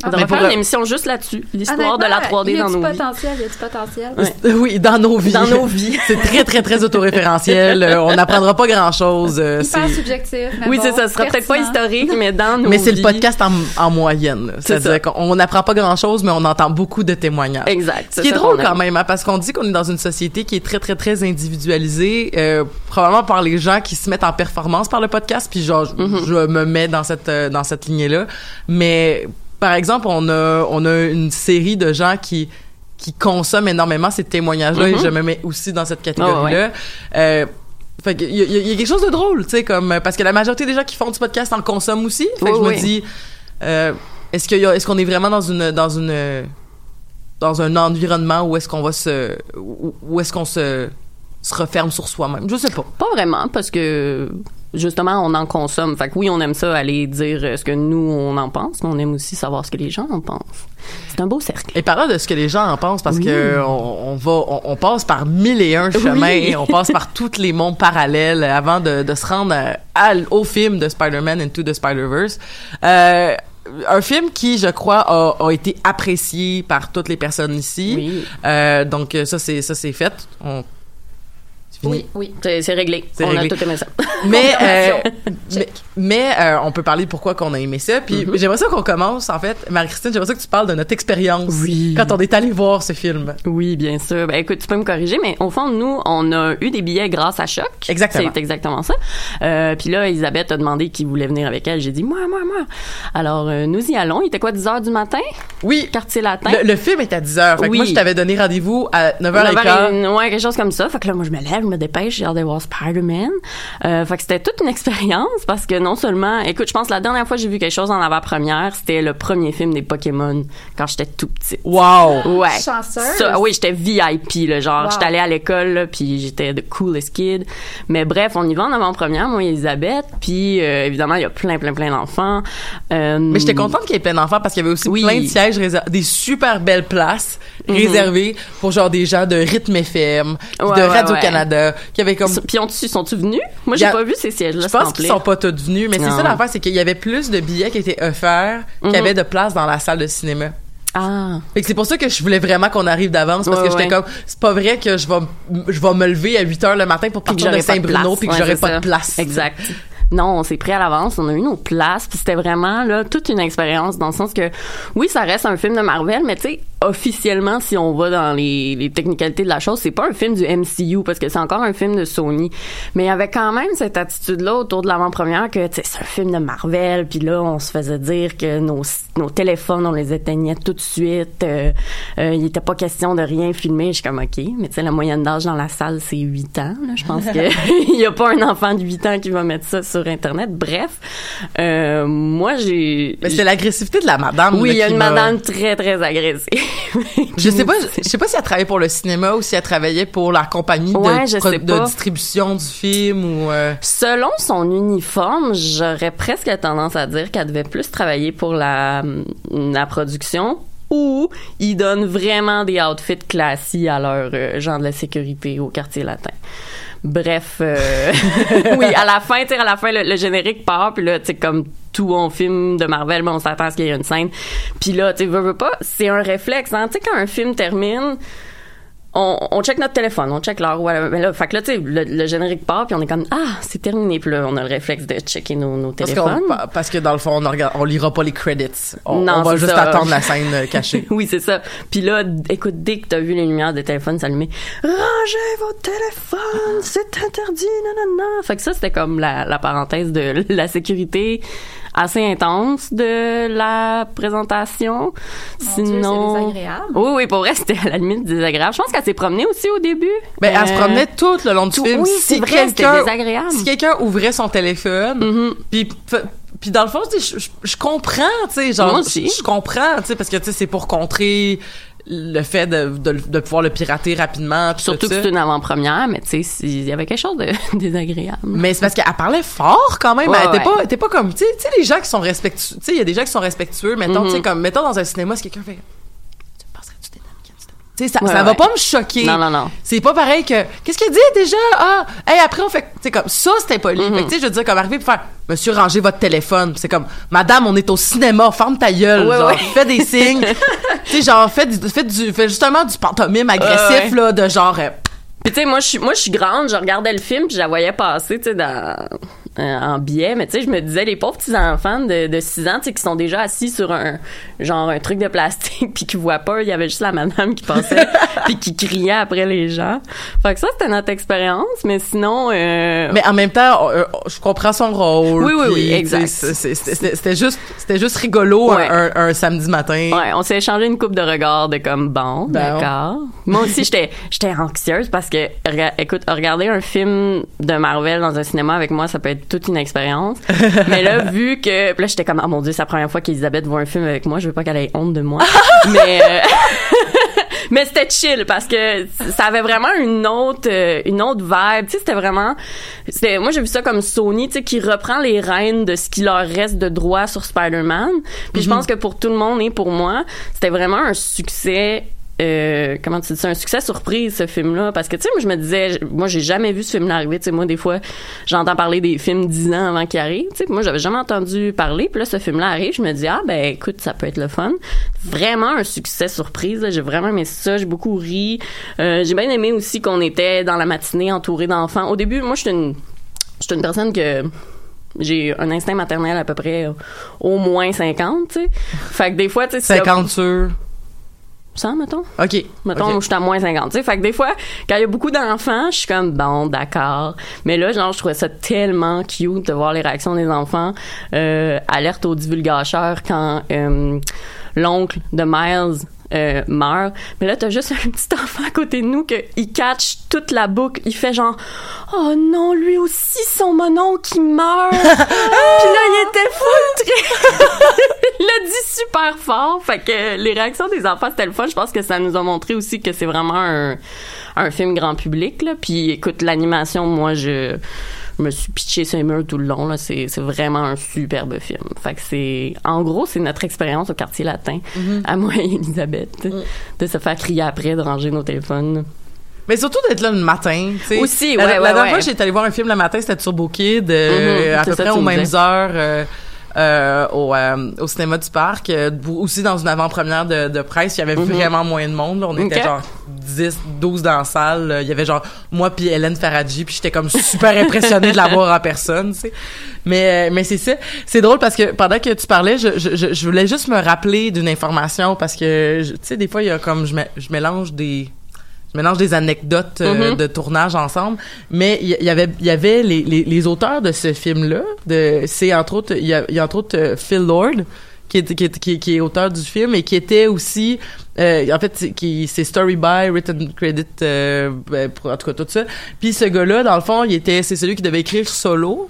[SPEAKER 2] On devrait faire une émission juste là-dessus, l'histoire de la
[SPEAKER 4] Honnêtement,
[SPEAKER 2] 3D
[SPEAKER 4] il y a
[SPEAKER 2] dans
[SPEAKER 4] du
[SPEAKER 2] nos vies.
[SPEAKER 4] potentiel, il y a du potentiel.
[SPEAKER 2] Ouais. [laughs]
[SPEAKER 3] Oui, dans nos vies.
[SPEAKER 2] Dans nos vies. [laughs]
[SPEAKER 3] c'est très, très, très autoréférentiel. Euh, on n'apprendra pas grand-chose. euh,
[SPEAKER 4] Hyper
[SPEAKER 3] c'est-
[SPEAKER 4] subjectif. mais
[SPEAKER 2] Oui,
[SPEAKER 4] bon,
[SPEAKER 2] c'est ça. Ce sera peut-être pas historique, mais dans [laughs] nos
[SPEAKER 3] mais c'est le
[SPEAKER 2] vies.
[SPEAKER 3] podcast en, en moyenne. C'est-à-dire
[SPEAKER 2] ça.
[SPEAKER 3] qu'on n'apprend pas grand-chose, mais on entend beaucoup de témoignages.
[SPEAKER 2] Exact.
[SPEAKER 3] Ce qui est drôle quand même, hein, parce qu'on dit qu'on est dans une société qui est très, très, très individualisée, euh, probablement par les gens qui se mettent en performance par le podcast, puis genre, je-
[SPEAKER 2] Mhm.
[SPEAKER 3] je me mets dans cette, euh, dans cette lignée-là. Mais, par exemple, on a, on a une série de gens qui qui consomment énormément ces témoignages-là, et
[SPEAKER 2] Mhm.
[SPEAKER 3] je me mets aussi dans cette catégorie-là.
[SPEAKER 2] Ah
[SPEAKER 3] Euh, fait y, il y a- il y a quelque chose de drôle, tu sais, comme parce que la majorité des gens qui font du podcast en consomment aussi. Fait que je me dis, euh, est-ce a- est-ce qu'on est vraiment dans une dans une dans un environnement où est-ce qu'on va se où, où est-ce qu'on se se referme sur soi-même? Je sais pas.
[SPEAKER 2] Pas vraiment, parce que justement, on en consomme. Fait que oui, on aime ça, aller dire euh, ce que nous, on en pense, mais on aime aussi savoir ce que les gens en pensent. C'est un beau cercle.
[SPEAKER 3] Et parlant de ce que les gens en pensent, parce
[SPEAKER 2] Oui.
[SPEAKER 3] que on, on va, on, on passe par mille et un chemins,
[SPEAKER 2] Oui.
[SPEAKER 3] on passe par tous les mondes parallèles avant de, de se rendre à- à- au film de Spider-Man Into the Spider-Verse. Euh, un film qui, je crois, a, a été apprécié par toutes les personnes ici.
[SPEAKER 2] Oui.
[SPEAKER 3] Euh, donc ça, c'est ça, c'est fait. On... fini?
[SPEAKER 4] Oui, oui.
[SPEAKER 2] C'est réglé. On
[SPEAKER 3] réglé.
[SPEAKER 2] a tout aimé ça. [laughs]
[SPEAKER 3] Mais, euh, mais, mais, euh, on peut parler de pourquoi qu'on a aimé ça. Puis j'aimerais ça qu'on commence, en fait. Marie-Christine, j'aimerais ça que tu parles de notre expérience
[SPEAKER 2] Oui.
[SPEAKER 3] quand on est allé voir ce film.
[SPEAKER 2] Oui, bien sûr. Ben écoute, tu peux me corriger, mais au fond, nous, on a eu des billets grâce à Choc.
[SPEAKER 3] Exactement.
[SPEAKER 2] C'est exactement ça. Euh, puis là, Elisabeth a demandé qui voulait venir avec elle. J'ai dit, moi, moi, moi. Alors, nous y allons. Il était quoi, 10 heures du matin?
[SPEAKER 3] Oui,
[SPEAKER 2] Quartier latin?
[SPEAKER 3] Le, le film est à 10 h. Fait que
[SPEAKER 2] Oui.
[SPEAKER 3] moi, je t'avais donné rendez-vous à 9h15.
[SPEAKER 2] 9h, ouais, quelque chose comme ça. Fait que là, moi, je me lève, me dépêche, j'ai hâte de voir Spider-Man. Euh, fait que c'était toute une [laughs] expérience parce que non seulement, écoute, je pense que la dernière fois que j'ai vu quelque chose en avant-première, c'était le premier film des Pokémon quand j'étais tout petite.
[SPEAKER 3] Wow!
[SPEAKER 2] Ouais.
[SPEAKER 4] Chanceuse.
[SPEAKER 2] Ça, oui, j'étais VIP, là, genre,
[SPEAKER 4] Wow.
[SPEAKER 2] j'étais allée à l'école, là, puis j'étais the coolest kid. Mais bref, on y va en avant-première, moi et Elisabeth, puis euh, évidemment, il y a plein, plein, plein d'enfants. Euh,
[SPEAKER 3] Mais j'étais contente qu'il y ait plein d'enfants parce qu'il y avait aussi
[SPEAKER 2] Oui.
[SPEAKER 3] plein de sièges des super belles places
[SPEAKER 2] Mhm.
[SPEAKER 3] réservées pour genre des gens de Rythme FM,
[SPEAKER 2] Ouais,
[SPEAKER 3] de
[SPEAKER 2] ouais,
[SPEAKER 3] Comme...
[SPEAKER 2] Puis ont-tu- sont-tu venus? Moi, j'ai
[SPEAKER 3] a-
[SPEAKER 2] pas vu ces sièges-là
[SPEAKER 3] Je
[SPEAKER 2] se
[SPEAKER 3] pense qu'ils sont pas tous venus, mais c'est ça l'affaire, c'est qu'il y avait plus de billets qui étaient offerts qu'il y
[SPEAKER 2] Mhm.
[SPEAKER 3] avait de place dans la salle de cinéma.
[SPEAKER 2] Ah.
[SPEAKER 3] Fait que c'est pour ça que je voulais vraiment qu'on arrive d'avance parce
[SPEAKER 2] Ouais,
[SPEAKER 3] que j'étais
[SPEAKER 2] ouais.
[SPEAKER 3] comme c'est pas vrai que je vais je vais me lever à 8 heures le matin pour
[SPEAKER 2] Puis que
[SPEAKER 3] partir de
[SPEAKER 2] j'aurais pas de
[SPEAKER 3] Saint-Bruno
[SPEAKER 2] place.
[SPEAKER 3] puis que
[SPEAKER 2] Ouais,
[SPEAKER 3] j'aurais pas
[SPEAKER 2] ça.
[SPEAKER 3] de place.
[SPEAKER 2] Exact. Non, on s'est pris à l'avance, on a eu nos places, puis c'était vraiment là toute une expérience dans le sens que oui, ça reste un film de Marvel, mais tu sais officiellement si on va dans les, les technicalités de la chose, c'est pas un film du MCU parce que c'est encore un film de Sony, mais il y avait quand même cette attitude là autour de l'avant-première que tu sais c'est un film de Marvel, puis là on se faisait dire que nos nos téléphones on les éteignait tout de suite, euh, euh, il était pas question de rien filmer, je suis comme OK, mais tu sais la moyenne d'âge dans la salle c'est 8 ans, là, je pense que [laughs] [laughs] il y a pas un enfant de 8 ans qui va mettre ça sur internet. Bref, euh, moi j'ai
[SPEAKER 3] Mais c'est l'agressivité de la madame.
[SPEAKER 2] oui, il y a une
[SPEAKER 3] m'a-
[SPEAKER 2] madame très très agressive. [laughs]
[SPEAKER 3] Je sais pas, je sais pas si elle travaillait pour le cinéma ou si elle travaillait pour la compagnie
[SPEAKER 2] Ouais,
[SPEAKER 3] de, pro- distribution du film ou. euh,
[SPEAKER 2] Selon son uniforme, j'aurais presque tendance à dire qu'elle devait plus travailler pour la, la production ou ils donnent vraiment des outfits classiques à leurs euh, gens de la sécurité au quartier latin. Bref, euh, [laughs] oui, à la fin, tu sais, à la fin, le, le générique part, puis là, tu sais, comme tout bon film de Marvel, ben, on s'attend à ce qu'il y ait une scène. Puis là, tu veux, veux pas, c'est un réflexe, hein. Tu sais, quand un film termine, on, on check notre téléphone, on check l'heure. Ouais, mais là, fait que là, tu sais, le, le générique part, puis on est comme, ah, c'est terminé. Puis là, on a le réflexe de checker nos, nos
[SPEAKER 3] parce,
[SPEAKER 2] téléphones.
[SPEAKER 3] qu'on- parce que dans le fond, on, regarde- on lira pas les credits. On,
[SPEAKER 2] Non,
[SPEAKER 3] on va juste
[SPEAKER 2] ça.
[SPEAKER 3] attendre la scène euh, [laughs] cachée.
[SPEAKER 2] oui, c'est ça. Puis là, écoute, dès que t'as vu les lumières des téléphones s'allumer, rangez votre téléphone, c'est interdit, nanana. Fait que ça, c'était comme la, la parenthèse de la sécurité assez intense de la présentation.
[SPEAKER 4] Mon Dieu,
[SPEAKER 2] Sinon,
[SPEAKER 4] c'est désagréable.
[SPEAKER 2] oui, oui, pour vrai, [laughs] c'était à la limite désagréable. Je pense qu'elle s'est promenée aussi au début.
[SPEAKER 3] Ben, elle se
[SPEAKER 2] Euh,
[SPEAKER 3] promenait tout le long du
[SPEAKER 2] tout-
[SPEAKER 3] film.
[SPEAKER 2] oui,
[SPEAKER 3] si
[SPEAKER 2] c'est vrai, c'était
[SPEAKER 3] quelqu'un-
[SPEAKER 2] désagréable.
[SPEAKER 3] Si quelqu'un ouvrait son téléphone,
[SPEAKER 2] Mhm.
[SPEAKER 3] puis puis dans le fond, je, je- je comprends, tu sais, genre,
[SPEAKER 2] Moi aussi.
[SPEAKER 3] je je comprends, tu sais, parce que tu sais, c'est pour contrer le fait de, de, de pouvoir le pirater rapidement,
[SPEAKER 2] Surtout
[SPEAKER 3] tout
[SPEAKER 2] que c'est une avant-première, mais tu sais, il y avait quelque chose de [laughs] désagréable.
[SPEAKER 3] Mais c'est parce qu'elle parlait fort quand même.
[SPEAKER 2] Ouais,
[SPEAKER 3] elle était
[SPEAKER 2] ouais.
[SPEAKER 3] pas, pas comme, tu sais, les gens qui sont respectueux. Tu sais, il y a des gens qui sont respectueux. Mettons, tu sais,
[SPEAKER 2] Mhm.
[SPEAKER 3] comme, mettons dans un cinéma, si quelqu'un fait, tu me passerais-tu des ça,
[SPEAKER 2] Ouais,
[SPEAKER 3] ça va
[SPEAKER 2] ouais.
[SPEAKER 3] pas me choquer.
[SPEAKER 2] Non, non, non.
[SPEAKER 3] C'est pas pareil que, qu'est-ce qu'il dit déjà? Ah, hey, après on fait, tu sais, comme, ça c'était poli.
[SPEAKER 2] Mhm.
[SPEAKER 3] Fait que, tu sais, je veux dire, comme arriver pour faire, monsieur, rangez votre téléphone. C'est comme, madame, on est au cinéma, ferme ta gueule.
[SPEAKER 2] Ouais,
[SPEAKER 3] genre,
[SPEAKER 2] ouais.
[SPEAKER 3] fais des signes. [laughs] tu sais, genre, fais, fais du, fais justement du pantomime agressif, là, de genre, euh,
[SPEAKER 2] Puis tu sais, moi je suis moi je suis grande, je regardais le film, puis je la voyais passer, tu sais, dans en biais, mais tu sais, je me disais les pauvres petits enfants de, de 6 ans, tu sais, qui sont déjà assis sur un genre un truc de plastique, [laughs] puis qui voient pas, il y avait juste la madame qui passait, [laughs] puis qui criait après les gens. Fait que ça c'était notre expérience, mais sinon, euh,
[SPEAKER 3] Mais en même temps, euh, je comprends son rôle.
[SPEAKER 2] Oui, oui, oui, exact.
[SPEAKER 3] C'était juste, c'était juste rigolo
[SPEAKER 2] Ouais.
[SPEAKER 3] un, un- un samedi matin.
[SPEAKER 2] Ouais, on s'est échangé une coupe de regards de comme bon, d'accord. Moi aussi j'étais j'étais anxieuse parce que écoute, regarder un film de Marvel dans un cinéma avec moi, ça peut être toute une expérience. [laughs] Mais là vu que là j'étais comme ah mon dieu, c'est la première fois qu'Elisabeth voit un film avec moi, je veux pas qu'elle ait honte de moi. [laughs] Mais euh, [laughs] Mais c'était chill parce que ça avait vraiment une autre euh, une autre vibe. Tu sais, c'était vraiment c'était moi j'ai vu ça comme Sony, tu sais qui reprend les rênes de ce qui leur reste de droit sur Spider-Man. Puis je pense que pour tout le monde et pour moi, c'était vraiment un succès euh, comment tu dis ça, un succès surprise ce film-là parce que tu sais moi je me disais moi j'ai jamais vu ce film-là arriver tu sais moi des fois j'entends parler des films dix ans avant qu'il arrive tu sais moi j'avais jamais entendu parler puis là ce film-là arrive je me dis ah ben écoute ça peut être le fun vraiment un succès surprise j'ai vraiment aimé ça j'ai beaucoup ri euh, j'ai bien aimé aussi qu'on était dans la matinée entouré d'enfants au début moi je suis une je une personne que j'ai un instinct maternel à peu près au moins 50, tu sais. Fait que des fois, tu sais, c'est
[SPEAKER 3] 50 sur.
[SPEAKER 2] 100, mettons.
[SPEAKER 3] OK.
[SPEAKER 2] Mettons,
[SPEAKER 3] OK.
[SPEAKER 2] où je suis à moins 50. Tu sais, fait que des fois, quand il y a beaucoup d'enfants, je suis comme, bon, d'accord. Mais là, genre, je trouvais ça tellement cute de voir les réactions des enfants. Euh, alerte aux divulgateurs quand euh, l'oncle de Miles euh, meurt. Mais là, t'as juste [laughs] un petit enfant à côté de nous que il catch toute la boucle. Il fait genre, oh non, lui aussi, son monon qui meurt. [laughs] Puis là, il était très... [laughs] il l'a dit super fort. Fait que les réactions des enfants, c'était le fun. Je pense que ça nous a montré aussi que c'est vraiment un, un film grand public. Là. Puis écoute, l'animation, moi, je je me suis pitché sur les murs tout le long. Là. C'est, c'est vraiment un superbe film. Fait que c'est... En gros, c'est notre expérience au quartier latin, à moi et Elisabeth, de se faire crier après, de ranger nos téléphones.
[SPEAKER 3] Mais surtout d'être là le matin.
[SPEAKER 2] Aussi,
[SPEAKER 3] la,
[SPEAKER 2] ouais,
[SPEAKER 3] la dernière
[SPEAKER 2] ouais.
[SPEAKER 3] fois, j'étais allée voir un film le matin, c'était Turbo Kid, euh,
[SPEAKER 2] Mhm,
[SPEAKER 3] à peu près aux
[SPEAKER 2] me
[SPEAKER 3] mêmes
[SPEAKER 2] disais.
[SPEAKER 3] heures. euh, euh, au, euh, au cinéma du parc, euh, aussi dans une avant-première de, de presse, il y avait vraiment moins de monde. là. On était genre 10, 12 dans la salle. Il y avait genre moi puis Hélène Faradji, puis j'étais comme super impressionnée de la voir en personne, tu sais. Mais euh, mais c'est ça, c'est drôle parce que pendant que tu parlais, je, je, je- voulais juste me rappeler d'une information parce que tu sais des fois il y a comme je, je mélange des mélange des anecdotes euh,
[SPEAKER 2] Mhm.
[SPEAKER 3] de tournage ensemble, mais il y, avait il y avait les, les, les auteurs de ce film là, de c'est entre autres il y a, il y a entre autres euh, Phil Lord qui est, qui, est, qui, est, qui est auteur du film et qui était aussi euh, en fait qui c'est story by written credit euh, ben, pour, en tout cas tout ça. Puis ce gars-là dans le fond, il était c'est celui qui devait écrire solo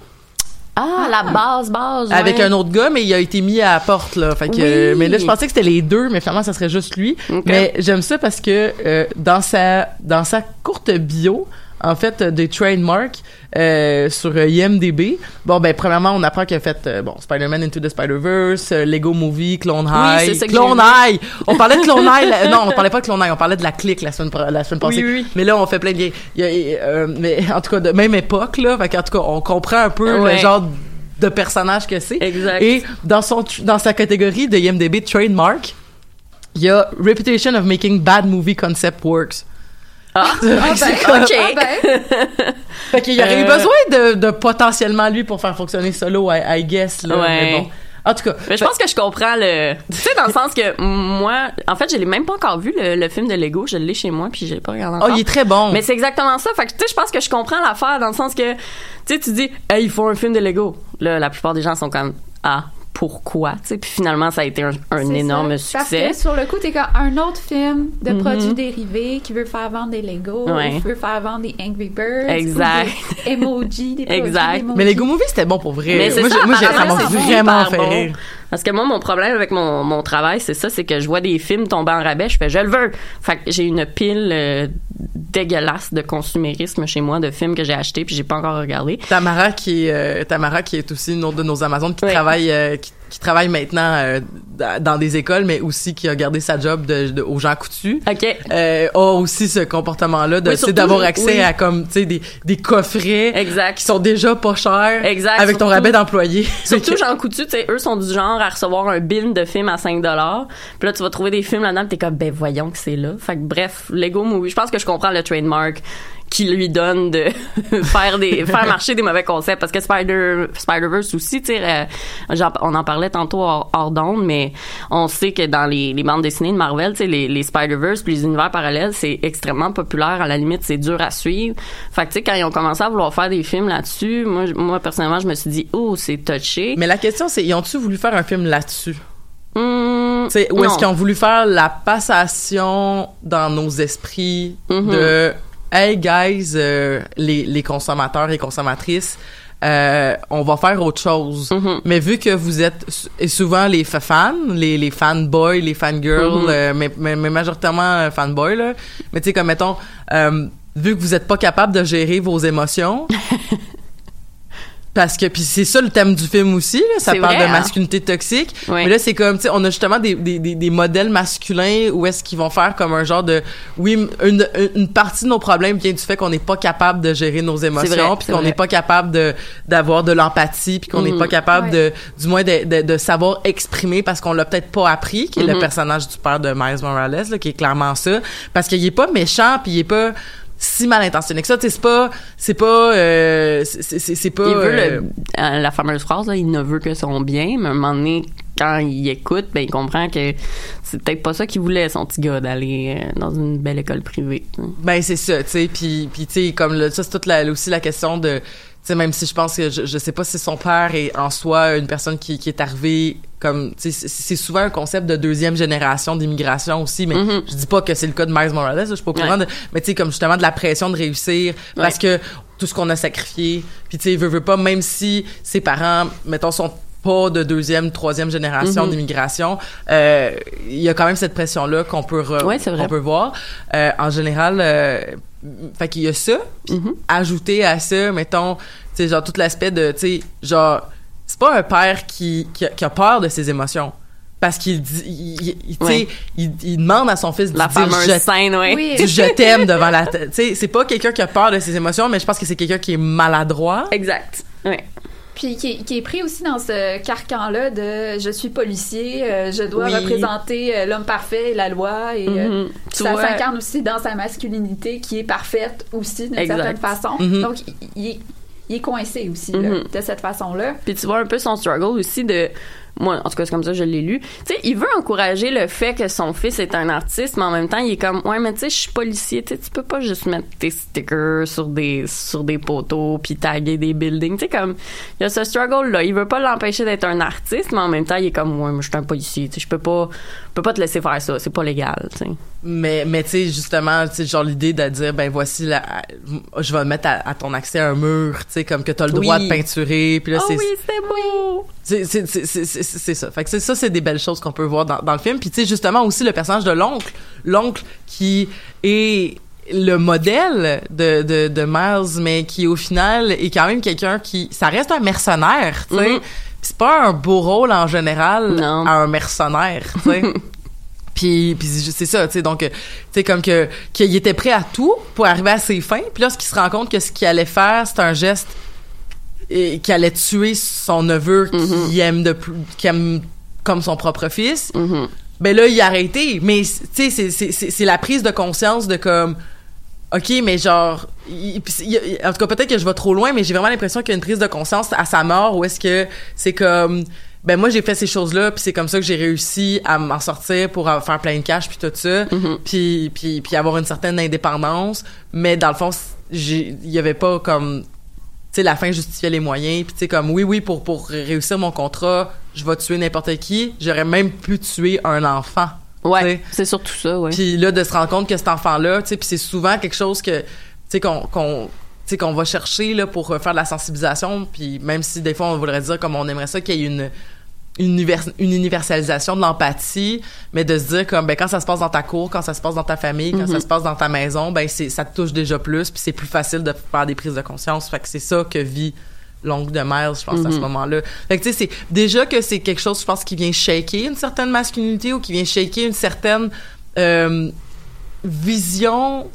[SPEAKER 2] Ah, la base, base.
[SPEAKER 3] avec
[SPEAKER 2] ouais.
[SPEAKER 3] un autre gars, mais il a été mis à la porte là. Fait que,
[SPEAKER 2] Oui.
[SPEAKER 3] euh, mais là, je pensais que c'était les deux, mais finalement, ça serait juste lui. Mais j'aime ça parce que euh, dans sa dans sa courte bio, en fait, euh, des trademarks euh, sur euh, IMDb. Bon, ben premièrement, on apprend qu'il a fait euh, bon Spider-Man Into the Spider-Verse, euh, Lego Movie, Clone High,
[SPEAKER 2] c'est ça que
[SPEAKER 3] Clone High. On parlait de Clone [laughs] High. la- non, on parlait pas de Clone High, on parlait de la clique la semaine la semaine passée.
[SPEAKER 2] Oui, oui.
[SPEAKER 3] Mais là, on fait plein de liens. Il y a, euh, mais en tout cas, de même époque là. Fait qu'en tout cas, on comprend un peu le genre de personnage que c'est.
[SPEAKER 2] Exact.
[SPEAKER 3] Et dans son dans sa catégorie de IMDb trademark, il y a Reputation of Making Bad Movie Concept Works.
[SPEAKER 2] Ah, [laughs] [laughs]
[SPEAKER 3] C'est comme-
[SPEAKER 2] ok.
[SPEAKER 4] Ah ben, [laughs]
[SPEAKER 3] Fait qu'il y aurait eu
[SPEAKER 2] Euh.
[SPEAKER 3] besoin de, de potentiellement lui pour faire fonctionner solo, I, I guess. Là,
[SPEAKER 2] Ouais.
[SPEAKER 3] Mais bon. En tout cas.
[SPEAKER 2] Mais je pense que je comprends le. Tu sais, dans le sens que moi, en fait, je l'ai même pas encore vu le, le film de Lego. Je l'ai chez moi, puis je l'ai pas regardé
[SPEAKER 3] Oh,
[SPEAKER 2] encore.
[SPEAKER 3] il est très bon.
[SPEAKER 2] Mais c'est exactement ça. Fait que, tu sais, je pense que je comprends l'affaire dans le sens que, tu sais, tu dis, hey, il faut un film de Lego. Là, la plupart des gens sont comme, ah, pourquoi? Tu sais, puis finalement, ça a été un, énorme
[SPEAKER 4] ça.
[SPEAKER 2] succès.
[SPEAKER 4] Parce que sur le coup, t'es comme un autre film de
[SPEAKER 2] Mhm.
[SPEAKER 4] produits dérivés qui veut faire vendre des Lego,
[SPEAKER 2] Ouais.
[SPEAKER 4] qui veut faire vendre des Angry Birds,
[SPEAKER 2] Exact.
[SPEAKER 4] ou des emojis, des [laughs] produits
[SPEAKER 2] Exact.
[SPEAKER 3] Mais les Go Movie, c'était bon pour vrai.
[SPEAKER 2] Mais
[SPEAKER 3] moi,
[SPEAKER 2] ça,
[SPEAKER 3] j'ai- moi, j'ai- ça m'a vraiment fait
[SPEAKER 2] bon.
[SPEAKER 3] rire.
[SPEAKER 2] Parce que moi, mon problème avec mon, mon travail, c'est ça, c'est que je vois des films tomber en rabais, je fais, je le veux. Fait que j'ai une pile euh, dégueulasse de consumérisme chez moi, de films que j'ai achetés puis j'ai pas encore regardé.
[SPEAKER 3] Tamara qui est euh, Tamara qui est aussi une autre de nos Amazones qui
[SPEAKER 2] Oui.
[SPEAKER 3] travaille euh, qui, qui travaille maintenant euh, dans des écoles mais aussi qui a gardé sa job de, de- aux gens coutus
[SPEAKER 2] OK.
[SPEAKER 3] euh, a aussi ce comportement là de
[SPEAKER 2] Oui,
[SPEAKER 3] d'avoir accès
[SPEAKER 2] oui.
[SPEAKER 3] à comme tu sais des, des coffrets
[SPEAKER 2] Exact.
[SPEAKER 3] qui sont déjà pas chers
[SPEAKER 2] Exact,
[SPEAKER 3] avec ton rabais d'employé [laughs]
[SPEAKER 2] Surtout [laughs] Jean Coutu, tu sais, eux sont du genre à recevoir un bin de film à 5 dollars. Puis là, tu vas trouver des films là-dedans, t'es comme, ben voyons que c'est là. Fait que bref, Lego Movie, je pense que je comprends le trademark qui lui donne de [laughs] faire des faire marcher des mauvais concepts. Parce que Spider Spider-Verse aussi tu sais euh, on en parlait tantôt hors, hors d'onde mais on sait que dans les, les bandes dessinées de Marvel tu sais les, les Spider-Verse puis les univers parallèles c'est extrêmement populaire. À la limite c'est dur à suivre. Fait que tu sais quand ils ont commencé à vouloir faire des films là-dessus moi moi personnellement je me suis dit oh c'est touché.
[SPEAKER 3] Mais la question c'est ils ont-tu voulu faire un film là-dessus? Sais, ou est-ce qu'ils ont voulu faire la passation dans nos esprits
[SPEAKER 2] Mhm.
[SPEAKER 3] de Hey guys, euh, les, les consommateurs et consommatrices, euh, on va faire autre chose.
[SPEAKER 2] Mhm.
[SPEAKER 3] Mais vu que vous êtes et souvent les fa- fans, les, les fanboys, les fangirls,
[SPEAKER 2] Mhm.
[SPEAKER 3] euh, mais, mais, mais majoritairement euh, fanboys, là. Mais tu sais, comme mettons, euh, vu que vous êtes pas capable de gérer vos émotions, [laughs] parce que puis c'est ça le thème du film aussi, là, ça parle
[SPEAKER 2] vrai,
[SPEAKER 3] de
[SPEAKER 2] hein?
[SPEAKER 3] masculinité toxique.
[SPEAKER 2] Ouais.
[SPEAKER 3] Mais là, c'est comme, tu sais, on a justement des, des, des, des modèles masculins où est-ce qu'ils vont faire comme un genre de, oui, une, une partie de nos problèmes vient du fait qu'on n'est pas capable de gérer nos émotions, puis qu'on n'est pas capable de d'avoir de l'empathie, puis qu'on n'est
[SPEAKER 2] Mhm.
[SPEAKER 3] pas capable
[SPEAKER 4] Ouais.
[SPEAKER 3] de, du moins de, de, de savoir exprimer parce qu'on l'a peut-être pas appris, qui est le
[SPEAKER 2] Mhm.
[SPEAKER 3] personnage du père de Miles Morales, là, qui est clairement ça, parce qu'il est pas méchant, puis il est pas si mal intentionné que ça, c'est pas, c'est pas, euh, c'est pas.
[SPEAKER 2] Il veut
[SPEAKER 3] euh,
[SPEAKER 2] le, euh, la fameuse phrase, là, il ne veut que son bien, mais à un moment donné, quand il écoute, ben, il comprend que c'est peut-être pas ça qu'il voulait, son petit gars, d'aller euh, dans une belle école privée.
[SPEAKER 3] Ben c'est ça, tu sais, puis puis tu sais comme le, ça c'est toute la, aussi la question de sais même si je pense que je, je sais pas si son père est en soi une personne qui, qui est arrivée comme tu sais c'est- souvent un concept de deuxième génération d'immigration aussi mais
[SPEAKER 2] Mhm.
[SPEAKER 3] je dis pas que c'est le cas de Miles Morales, je suis pas au courant
[SPEAKER 2] Ouais.
[SPEAKER 3] de mais tu sais comme justement de la pression de réussir parce que tout ce qu'on a sacrifié, puis tu sais veut veut pas même si ses parents mettons sont pas de deuxième, troisième génération
[SPEAKER 2] Mhm.
[SPEAKER 3] d'immigration, euh, il y a quand même cette pression-là qu'on peut, re-
[SPEAKER 2] Ouais,
[SPEAKER 3] peut voir. Euh, en général, euh, fait qu'il y a ça. Puis
[SPEAKER 2] Mhm.
[SPEAKER 3] ajouter à ça, mettons, tu sais, genre tout l'aspect de, tu sais, genre, c'est pas un père qui, qui, a, qui a peur de ses émotions. Parce qu'il dit, il, il- tu sais,
[SPEAKER 2] Ouais.
[SPEAKER 3] il, il demande à son fils de
[SPEAKER 2] La
[SPEAKER 3] dire
[SPEAKER 2] fameuse
[SPEAKER 3] je
[SPEAKER 2] scène, ouais.
[SPEAKER 4] Oui.
[SPEAKER 3] je t'aime devant la tête. Tu sais, c'est pas quelqu'un qui a peur de ses émotions, mais je pense que c'est quelqu'un qui est maladroit.
[SPEAKER 2] Exact. Ouais.
[SPEAKER 4] Puis qui est, qui est pris aussi dans ce carcan-là de je suis policier, euh, je dois
[SPEAKER 3] Oui.
[SPEAKER 4] représenter euh, l'homme parfait et la loi. Et.
[SPEAKER 2] Tu
[SPEAKER 4] ça s'incarne aussi dans sa masculinité qui est parfaite aussi d'une certaine façon.
[SPEAKER 3] Mhm.
[SPEAKER 4] Donc il, est, il est coincé aussi là,
[SPEAKER 2] Mhm.
[SPEAKER 4] de cette façon-là.
[SPEAKER 2] Puis tu vois un peu son struggle aussi de moi en tout cas c'est comme ça je l'ai lu. Tu sais, il veut encourager le fait que son fils est un artiste, mais en même temps, il est comme ouais, mais tu sais, je suis policier, tu sais, tu peux pas juste mettre tes stickers sur des sur des poteaux puis taguer des buildings, tu sais comme il y a ce struggle là, il veut pas l'empêcher d'être un artiste, mais en même temps, il est comme ouais, mais je suis un policier, tu sais, je peux pas peux pas te laisser faire ça, c'est pas légal, tu sais.
[SPEAKER 3] Mais, mais tu sais, justement, tu sais, genre l'idée de dire, ben voici, la, je vais mettre à, à ton accès un mur, tu sais, comme que t'as le droit
[SPEAKER 2] Oui.
[SPEAKER 3] de peinturer, puis là,
[SPEAKER 2] Oh
[SPEAKER 3] c'est
[SPEAKER 2] oui, c'était beau.
[SPEAKER 3] c'est c'est c'est c'est c'est- c'est ça. Fait que c'est- ça, c'est des belles choses qu'on peut voir dans, dans le film. Puis tu sais, justement aussi le personnage de l'oncle, l'oncle qui est le modèle de, de, de Miles, mais qui au final est quand même quelqu'un qui, ça reste un mercenaire, tu sais.
[SPEAKER 2] Mhm.
[SPEAKER 3] Puis C'est pas un beau rôle en général
[SPEAKER 2] Non.
[SPEAKER 3] à un mercenaire, tu sais. [laughs] Puis, puis c'est ça, tu sais, donc, euh, tu sais, comme que qu'il était prêt à tout pour arriver à ses fins. Puis là, ce qu'il se rend compte que ce qu'il allait faire, c'est un geste et qui allait tuer son neveu
[SPEAKER 2] Mhm.
[SPEAKER 3] qui aime de plus, aime comme son propre fils.
[SPEAKER 2] Mhm.
[SPEAKER 3] Ben là, il a arrêté. Mais, tu sais, c'est- c'est- c'est c'est la prise de conscience de comme, OK, mais genre, il- il en tout cas, peut-être que je vais trop loin, mais j'ai vraiment l'impression qu'il y a une prise de conscience à sa mort où est-ce que c'est comme, ben moi, j'ai fait ces choses-là, puis c'est comme ça que j'ai réussi à m'en sortir pour faire plein de cash, puis tout ça,
[SPEAKER 2] Mhm.
[SPEAKER 3] puis, puis, puis avoir une certaine indépendance. Mais dans le fond, il y avait pas comme tu sais la fin justifiait les moyens puis tu sais comme oui oui pour pour réussir mon contrat je vais tuer n'importe qui j'aurais même pu tuer un enfant
[SPEAKER 2] Ouais, c'est surtout ça, ouais.
[SPEAKER 3] puis là de se rendre compte que cet enfant là tu sais puis c'est souvent quelque chose que tu sais qu'on qu'on va chercher là pour euh, faire de la sensibilisation puis même si des fois on voudrait dire comme on aimerait ça qu'il y ait une une, univers- une universalisation de l'empathie, mais de se dire comme ben quand ça se passe dans ta cour, quand ça se passe dans ta famille, quand ça se passe dans ta maison, ben c'est ça te touche déjà plus, puis c'est plus facile de faire des prises de conscience. Fait que c'est ça que vit l'oncle de Miles, je pense à ce
[SPEAKER 2] Mhm.
[SPEAKER 3] moment-là. Fait que tu sais c'est déjà que c'est quelque chose je pense qui vient shaker une certaine masculinité ou qui vient shaker une certaine euh, vision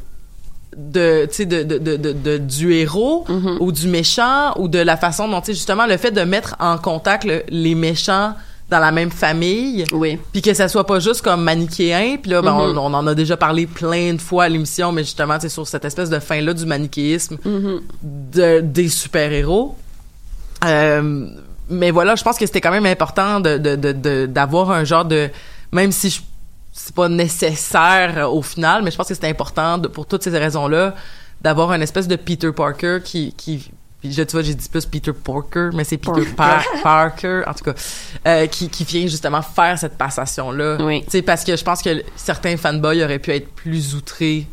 [SPEAKER 3] de de, de, de, de, du héros
[SPEAKER 2] Mhm.
[SPEAKER 3] ou du méchant ou de la façon dont tu sais justement le fait de mettre en contact le- les méchants dans la même famille
[SPEAKER 2] Oui.
[SPEAKER 3] puis que ça soit pas juste comme manichéen puis là ben, on, on en a déjà parlé plein de fois à l'émission mais justement c'est sur cette espèce de fin là du manichéisme de, des super-héros. Euh, mais voilà, je pense que c'était quand même important de, de, de, de- d'avoir un genre de... Même si je- c'est pas nécessaire euh, au final, mais je pense que c'était important de- pour toutes ces raisons-là d'avoir une espèce de Peter Parker qui... je, tu vois, j'ai dit plus Peter Parker, mais c'est Peter Par- Parker, en tout cas, euh, qui, qui vient justement faire cette passation-là.
[SPEAKER 2] Oui.
[SPEAKER 3] Tu sais, parce que je pense que certains fanboys auraient pu être plus outrés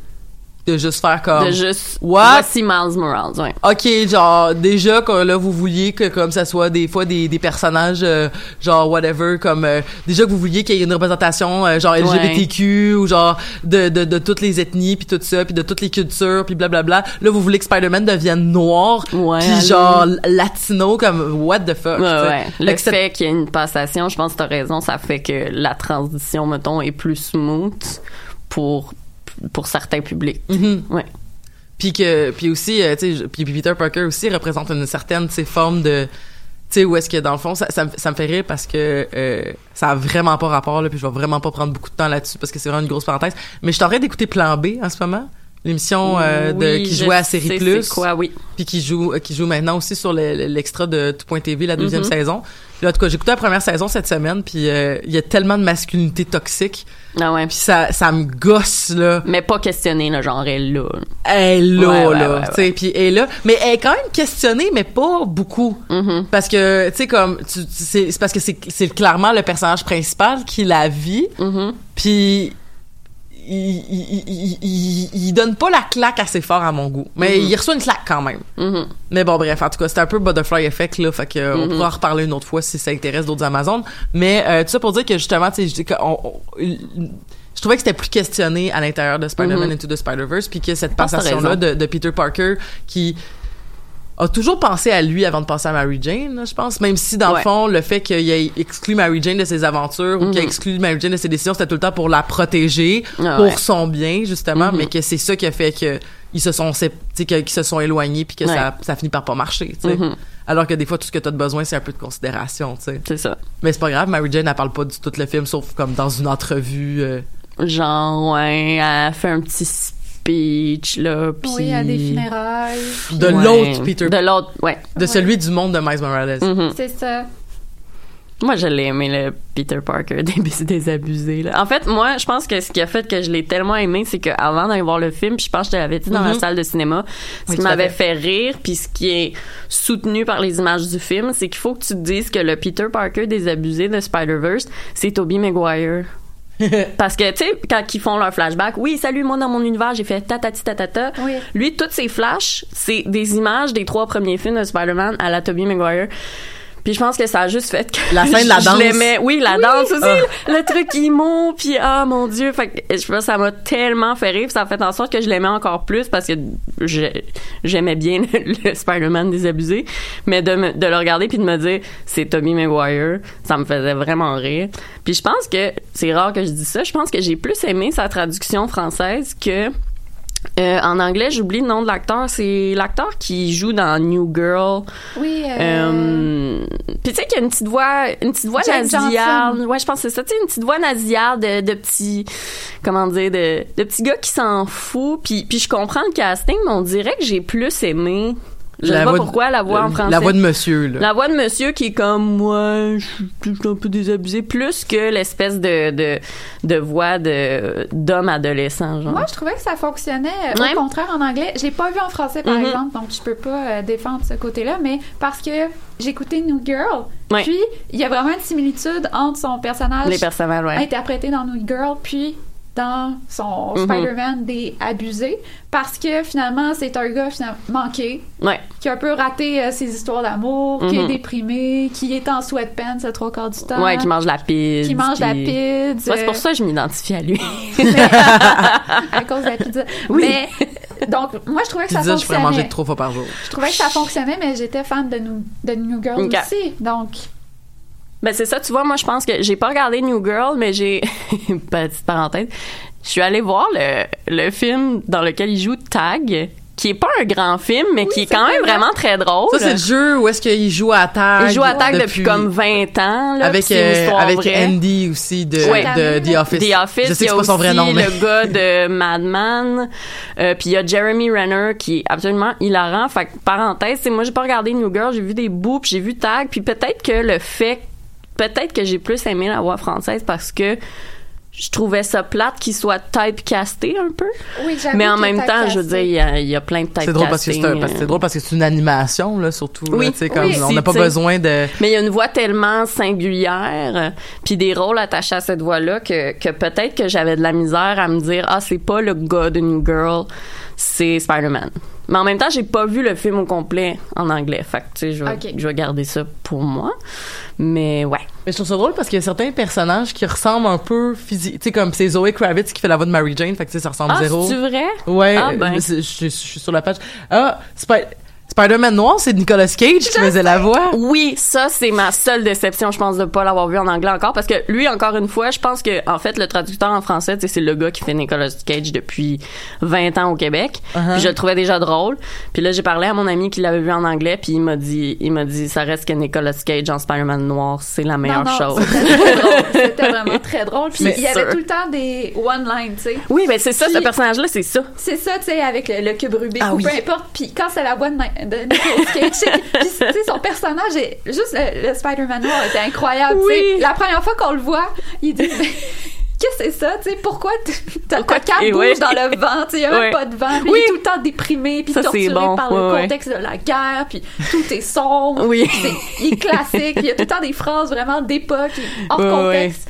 [SPEAKER 3] de juste faire comme
[SPEAKER 2] De juste.
[SPEAKER 3] What?
[SPEAKER 2] Voici Miles Morales, ouais.
[SPEAKER 3] OK, genre déjà que là vous vouliez que comme ça soit des fois des, des personnages euh, genre whatever comme euh, déjà que vous vouliez qu'il y ait une représentation euh, genre LGBTQ ou genre de, de, de toutes les ethnies puis tout ça puis de toutes les cultures puis blablabla. Là vous voulez que Spider-Man devienne noir
[SPEAKER 2] Ouais,
[SPEAKER 3] puis genre latino comme what the fuck.
[SPEAKER 2] Ouais. Le
[SPEAKER 3] fait
[SPEAKER 2] qu'il y ait une passation, je pense que t'as raison, ça fait que la transition, mettons, est plus smooth pour, pour certains publics.
[SPEAKER 3] Mhm.
[SPEAKER 2] Ouais.
[SPEAKER 3] puis que puis aussi euh, tu sais puis Peter Parker aussi représente une certaine forme de tu sais où est-ce que dans le fond ça, ça, me- ça me fait rire parce que euh, ça a vraiment pas rapport là puis je vais vraiment pas prendre beaucoup de temps là-dessus parce que c'est vraiment une grosse parenthèse mais je train d'écouter Plan B en ce moment l'émission euh, de
[SPEAKER 2] Oui,
[SPEAKER 3] qui jouait à Série Plus
[SPEAKER 2] quoi, oui.
[SPEAKER 3] puis qui joue euh, qui joue maintenant aussi sur le- le- l'extra de Tout.tv la deuxième
[SPEAKER 2] Mhm.
[SPEAKER 3] saison puis là, en tout cas j'ai écouté la première saison cette semaine puis euh, il y a tellement de masculinité toxique
[SPEAKER 2] Ah ouais.
[SPEAKER 3] puis ça ça me gosse là
[SPEAKER 2] Mais pas questionner le genre est là.
[SPEAKER 3] elle est là,
[SPEAKER 2] Ouais,
[SPEAKER 3] là,
[SPEAKER 2] ouais,
[SPEAKER 3] tu sais, puis elle est là, mais elle est quand même questionnée, mais pas beaucoup,
[SPEAKER 2] Mhm.
[SPEAKER 3] parce que tu sais comme c'est c'est parce que c'est clairement le personnage principal qui la vit,
[SPEAKER 2] Mhm.
[SPEAKER 3] puis il, il, il, il, il donne pas la claque assez fort à mon goût, mais
[SPEAKER 2] Mhm.
[SPEAKER 3] il reçoit une claque quand même.
[SPEAKER 2] Mhm.
[SPEAKER 3] Mais bon, bref, en tout cas, c'était un peu butterfly effect, là. Fait que, euh, on
[SPEAKER 2] Mhm.
[SPEAKER 3] pourra en reparler une autre fois si ça intéresse d'autres Amazones. Mais, euh, tout ça pour dire que justement, tu sais, je trouvais que c'était plus questionné à l'intérieur de Spider-Man. Into the Spider-Verse, puis que cette passation-là
[SPEAKER 2] raison.
[SPEAKER 3] de, de Peter Parker qui a toujours pensé à lui avant de penser à Mary Jane, là, je pense. Même si, dans le fond, le fait qu'il ait exclu Mary Jane de ses aventures ou qu'il ait
[SPEAKER 2] Mhm.
[SPEAKER 3] exclu Mary Jane de ses décisions, c'était tout le temps pour la protéger,
[SPEAKER 2] Ah
[SPEAKER 3] pour
[SPEAKER 2] ouais.
[SPEAKER 3] son bien, justement,
[SPEAKER 2] Mhm.
[SPEAKER 3] mais que c'est ça qui a fait que ils se sont, qu'ils se sont éloignés puis que
[SPEAKER 2] Ouais.
[SPEAKER 3] ça, ça finit par pas marcher, tu sais.
[SPEAKER 2] Mhm.
[SPEAKER 3] Alors que des fois, tout ce que t'as de besoin, c'est un peu de considération, tu sais.
[SPEAKER 2] C'est ça.
[SPEAKER 3] Mais c'est pas grave, Mary Jane, elle parle pas du tout le film, sauf comme dans une entrevue. euh,
[SPEAKER 2] Genre, ouais, elle fait un petit speech, là, puis...
[SPEAKER 4] Oui, à des funérailles.
[SPEAKER 3] de
[SPEAKER 2] Ouais.
[SPEAKER 3] l'autre Peter,
[SPEAKER 2] De l'autre, ouais.
[SPEAKER 3] de celui du monde de Miles Morales.
[SPEAKER 2] Mhm.
[SPEAKER 4] C'est ça.
[SPEAKER 2] Moi, je l'ai aimé, le Peter Parker [laughs] des désabusés. Là. En fait, moi, je pense que ce qui a fait que je l'ai tellement aimé, c'est qu'avant d'aller voir le film, puis je pense que je te l'avais dit dans la
[SPEAKER 3] Mhm.
[SPEAKER 2] salle de cinéma, ce
[SPEAKER 3] Oui,
[SPEAKER 2] qui m'avait
[SPEAKER 3] fait.
[SPEAKER 2] rire, puis ce qui est soutenu par les images du film, c'est qu'il faut que tu te dises que le Peter Parker désabusé de Spider-Verse, c'est Tobey Maguire. [laughs] Parce que, tu sais, quand ils font leur flashback, oui, salut, moi, dans mon univers, j'ai fait tatati tatata.
[SPEAKER 4] Oui.
[SPEAKER 2] Lui, toutes ses flashs, c'est des images des trois premiers films de Spider-Man à la Tobey Maguire. Puis je pense que ça a juste fait que
[SPEAKER 3] La [laughs] scène de la
[SPEAKER 2] je
[SPEAKER 3] danse.
[SPEAKER 2] l'aimais. Oui, la danse aussi,
[SPEAKER 3] Ah.
[SPEAKER 2] le, truc emo, puis ah mon dieu, fait que je pense ça m'a tellement fait rire, puis ça a fait en sorte que je l'aimais encore plus parce que j'aimais bien le, le Spider-Man désabusé, mais de me- de le regarder puis de me dire c'est Tommy Maguire, ça me faisait vraiment rire. Puis je pense que c'est rare que je dis ça, je pense que j'ai plus aimé sa traduction française que euh, en anglais, j'oublie le nom de l'acteur. C'est l'acteur qui joue dans New Girl.
[SPEAKER 4] Oui. Euh,
[SPEAKER 2] Euh, Puis tu sais qu'il y a une petite voix, une petite voix nasillarde. Ouais, je pense que c'est ça. Tu sais, une petite voix nasillarde de, de petits, comment dire, de, de petits gars qui s'en fout. Puis, puis je comprends le casting, mais on dirait que j'ai plus aimé. Je sais
[SPEAKER 3] La
[SPEAKER 2] pas
[SPEAKER 3] voix de-
[SPEAKER 2] pourquoi la voix en français.
[SPEAKER 3] La voix de monsieur, là.
[SPEAKER 2] La voix de monsieur qui est comme moi, je suis un peu désabusé, plus que l'espèce de, de, de voix de d'homme adolescent, genre.
[SPEAKER 4] Moi, je trouvais que ça fonctionnait. euh,
[SPEAKER 2] Ouais.
[SPEAKER 4] Au contraire, en anglais, je l'ai pas vu en français, par
[SPEAKER 2] Mhm.
[SPEAKER 4] exemple, donc je peux pas euh, défendre ce côté-là, mais parce que j'écoutais New Girl,
[SPEAKER 2] Ouais.
[SPEAKER 4] puis il y a vraiment une similitude entre son personnage
[SPEAKER 2] Les personnages, ouais.
[SPEAKER 4] interprété dans New Girl, puis dans son
[SPEAKER 2] Mhm.
[SPEAKER 4] Spider-Man des abusés, parce que finalement, c'est un gars finalement, manqué,
[SPEAKER 2] Ouais.
[SPEAKER 4] qui a un peu raté euh, ses histoires d'amour, qui est
[SPEAKER 2] Mhm.
[SPEAKER 4] déprimé, qui est en sweatpants le trois quarts du temps.
[SPEAKER 2] Ouais, qui mange la pizza.
[SPEAKER 4] qui mange la pizza.
[SPEAKER 2] Ouais, c'est pour ça que je m'identifie à lui. [laughs]
[SPEAKER 4] à cause de la pizza.
[SPEAKER 2] Oui.
[SPEAKER 4] Mais, donc, moi, je trouvais que ça
[SPEAKER 3] Pizza, je pourrais manger
[SPEAKER 4] fonctionnait.
[SPEAKER 3] trois fois par jour.
[SPEAKER 4] Je trouvais que ça fonctionnait, mais j'étais fan de New, de New Girl aussi. Donc,
[SPEAKER 2] Ben c'est ça, tu vois, moi je pense que j'ai pas regardé New Girl, mais j'ai [laughs] petite parenthèse, je suis allée voir le, le film dans lequel il joue Tag, qui est pas un grand film, mais qui est quand même
[SPEAKER 4] vrai.
[SPEAKER 2] vraiment très drôle.
[SPEAKER 3] Ça, c'est le jeu où est-ce qu'il joue à tag.
[SPEAKER 2] il joue à Tag depuis, comme 20 ans, là,
[SPEAKER 3] avec euh, avec
[SPEAKER 2] vraie.
[SPEAKER 3] Andy aussi de, de The Office.
[SPEAKER 2] The Office,
[SPEAKER 3] Je sais pas son vrai nom, mais
[SPEAKER 2] le gars de Madman, euh, puis il y a Jeremy Renner qui est absolument hilarant. Fait que, parenthèse, c'est moi j'ai pas regardé New Girl, j'ai vu des bouts, j'ai vu Tag, puis peut-être que le fait, peut-être que j'ai plus aimé la voix française parce que je trouvais ça plate qu'il soit typecasté un peu.
[SPEAKER 4] Oui,
[SPEAKER 2] Mais en même temps, je veux dire, il y a, il y a plein de typecasting.
[SPEAKER 3] C'est drôle parce que c'est un-
[SPEAKER 2] euh.
[SPEAKER 3] drôle parce que c'est une animation là surtout
[SPEAKER 2] Oui,
[SPEAKER 3] comme
[SPEAKER 4] oui,
[SPEAKER 3] on n'a pas besoin de
[SPEAKER 2] Mais il y a une voix tellement singulière, euh, puis des rôles attachés à cette voix-là que, que peut-être que j'avais de la misère à me dire ah c'est pas le gars de New Girl, c'est Spider-Man. Mais en même temps, j'ai pas vu le film au complet en anglais, fait que tu sais, je vais,
[SPEAKER 4] Ok.
[SPEAKER 2] je vais garder ça pour moi. Mais ouais.
[SPEAKER 3] Mais je trouve ça drôle parce qu'il y a certains personnages qui ressemblent un peu physique. Tu sais, comme c'est Zoe Kravitz qui fait la voix de Mary Jane, fait que tu sais, ça ressemble
[SPEAKER 2] Ah,
[SPEAKER 3] zéro.
[SPEAKER 2] c'est vrai?
[SPEAKER 3] Ouais,
[SPEAKER 2] Ah, ben.
[SPEAKER 3] c'est- je suis- je suis sur la page. Ah, Spi- Spider-Man noir, c'est Nicolas Cage qui faisait la voix.
[SPEAKER 2] Oui, ça c'est ma seule déception, je pense de pas l'avoir vu en anglais encore parce que lui encore une fois, je pense que en fait le traducteur en français, tu sais, c'est le gars qui fait Nicolas Cage depuis 20 ans au Québec.
[SPEAKER 3] Uh-huh.
[SPEAKER 2] Puis je le trouvais déjà drôle. Puis là j'ai parlé à mon ami qui l'avait vu en anglais puis il m'a dit il m'a dit ça reste que Nicolas Cage en Spider-Man noir, c'est la meilleure
[SPEAKER 4] non, non,
[SPEAKER 2] chose.
[SPEAKER 4] C'était très drôle. [laughs] C'était vraiment très drôle. Puis
[SPEAKER 2] Mais
[SPEAKER 4] il y avait tout le temps des one-lines, tu sais.
[SPEAKER 2] Oui, ben c'est ça ce
[SPEAKER 4] Puis-
[SPEAKER 2] personnage là, c'est ça.
[SPEAKER 4] C'est ça, tu sais, avec le, le cube Rubik
[SPEAKER 2] Ah
[SPEAKER 4] ou
[SPEAKER 2] oui.
[SPEAKER 4] peu importe. Puis quand c'est la voix de, de Nicolas Cage, puis, son personnage est juste le, le Spider-Man noir était incroyable.
[SPEAKER 2] Oui.
[SPEAKER 4] La première fois qu'on le voit, il dit. [laughs] Qu'est-ce que c'est ça? Tu sais, pourquoi ta,
[SPEAKER 2] et
[SPEAKER 4] bouge
[SPEAKER 2] ouais.
[SPEAKER 4] dans le vent? Il n'y a même pas de vent.
[SPEAKER 2] Oui.
[SPEAKER 4] Il est tout le temps déprimé, puis
[SPEAKER 2] Ça,
[SPEAKER 4] torturé
[SPEAKER 2] bon.
[SPEAKER 4] par le
[SPEAKER 2] Ouais,
[SPEAKER 4] contexte de la guerre, puis tout est sombre.
[SPEAKER 2] Oui.
[SPEAKER 4] Il est classique. Il y a tout le temps des phrases vraiment d'époque, hors contexte.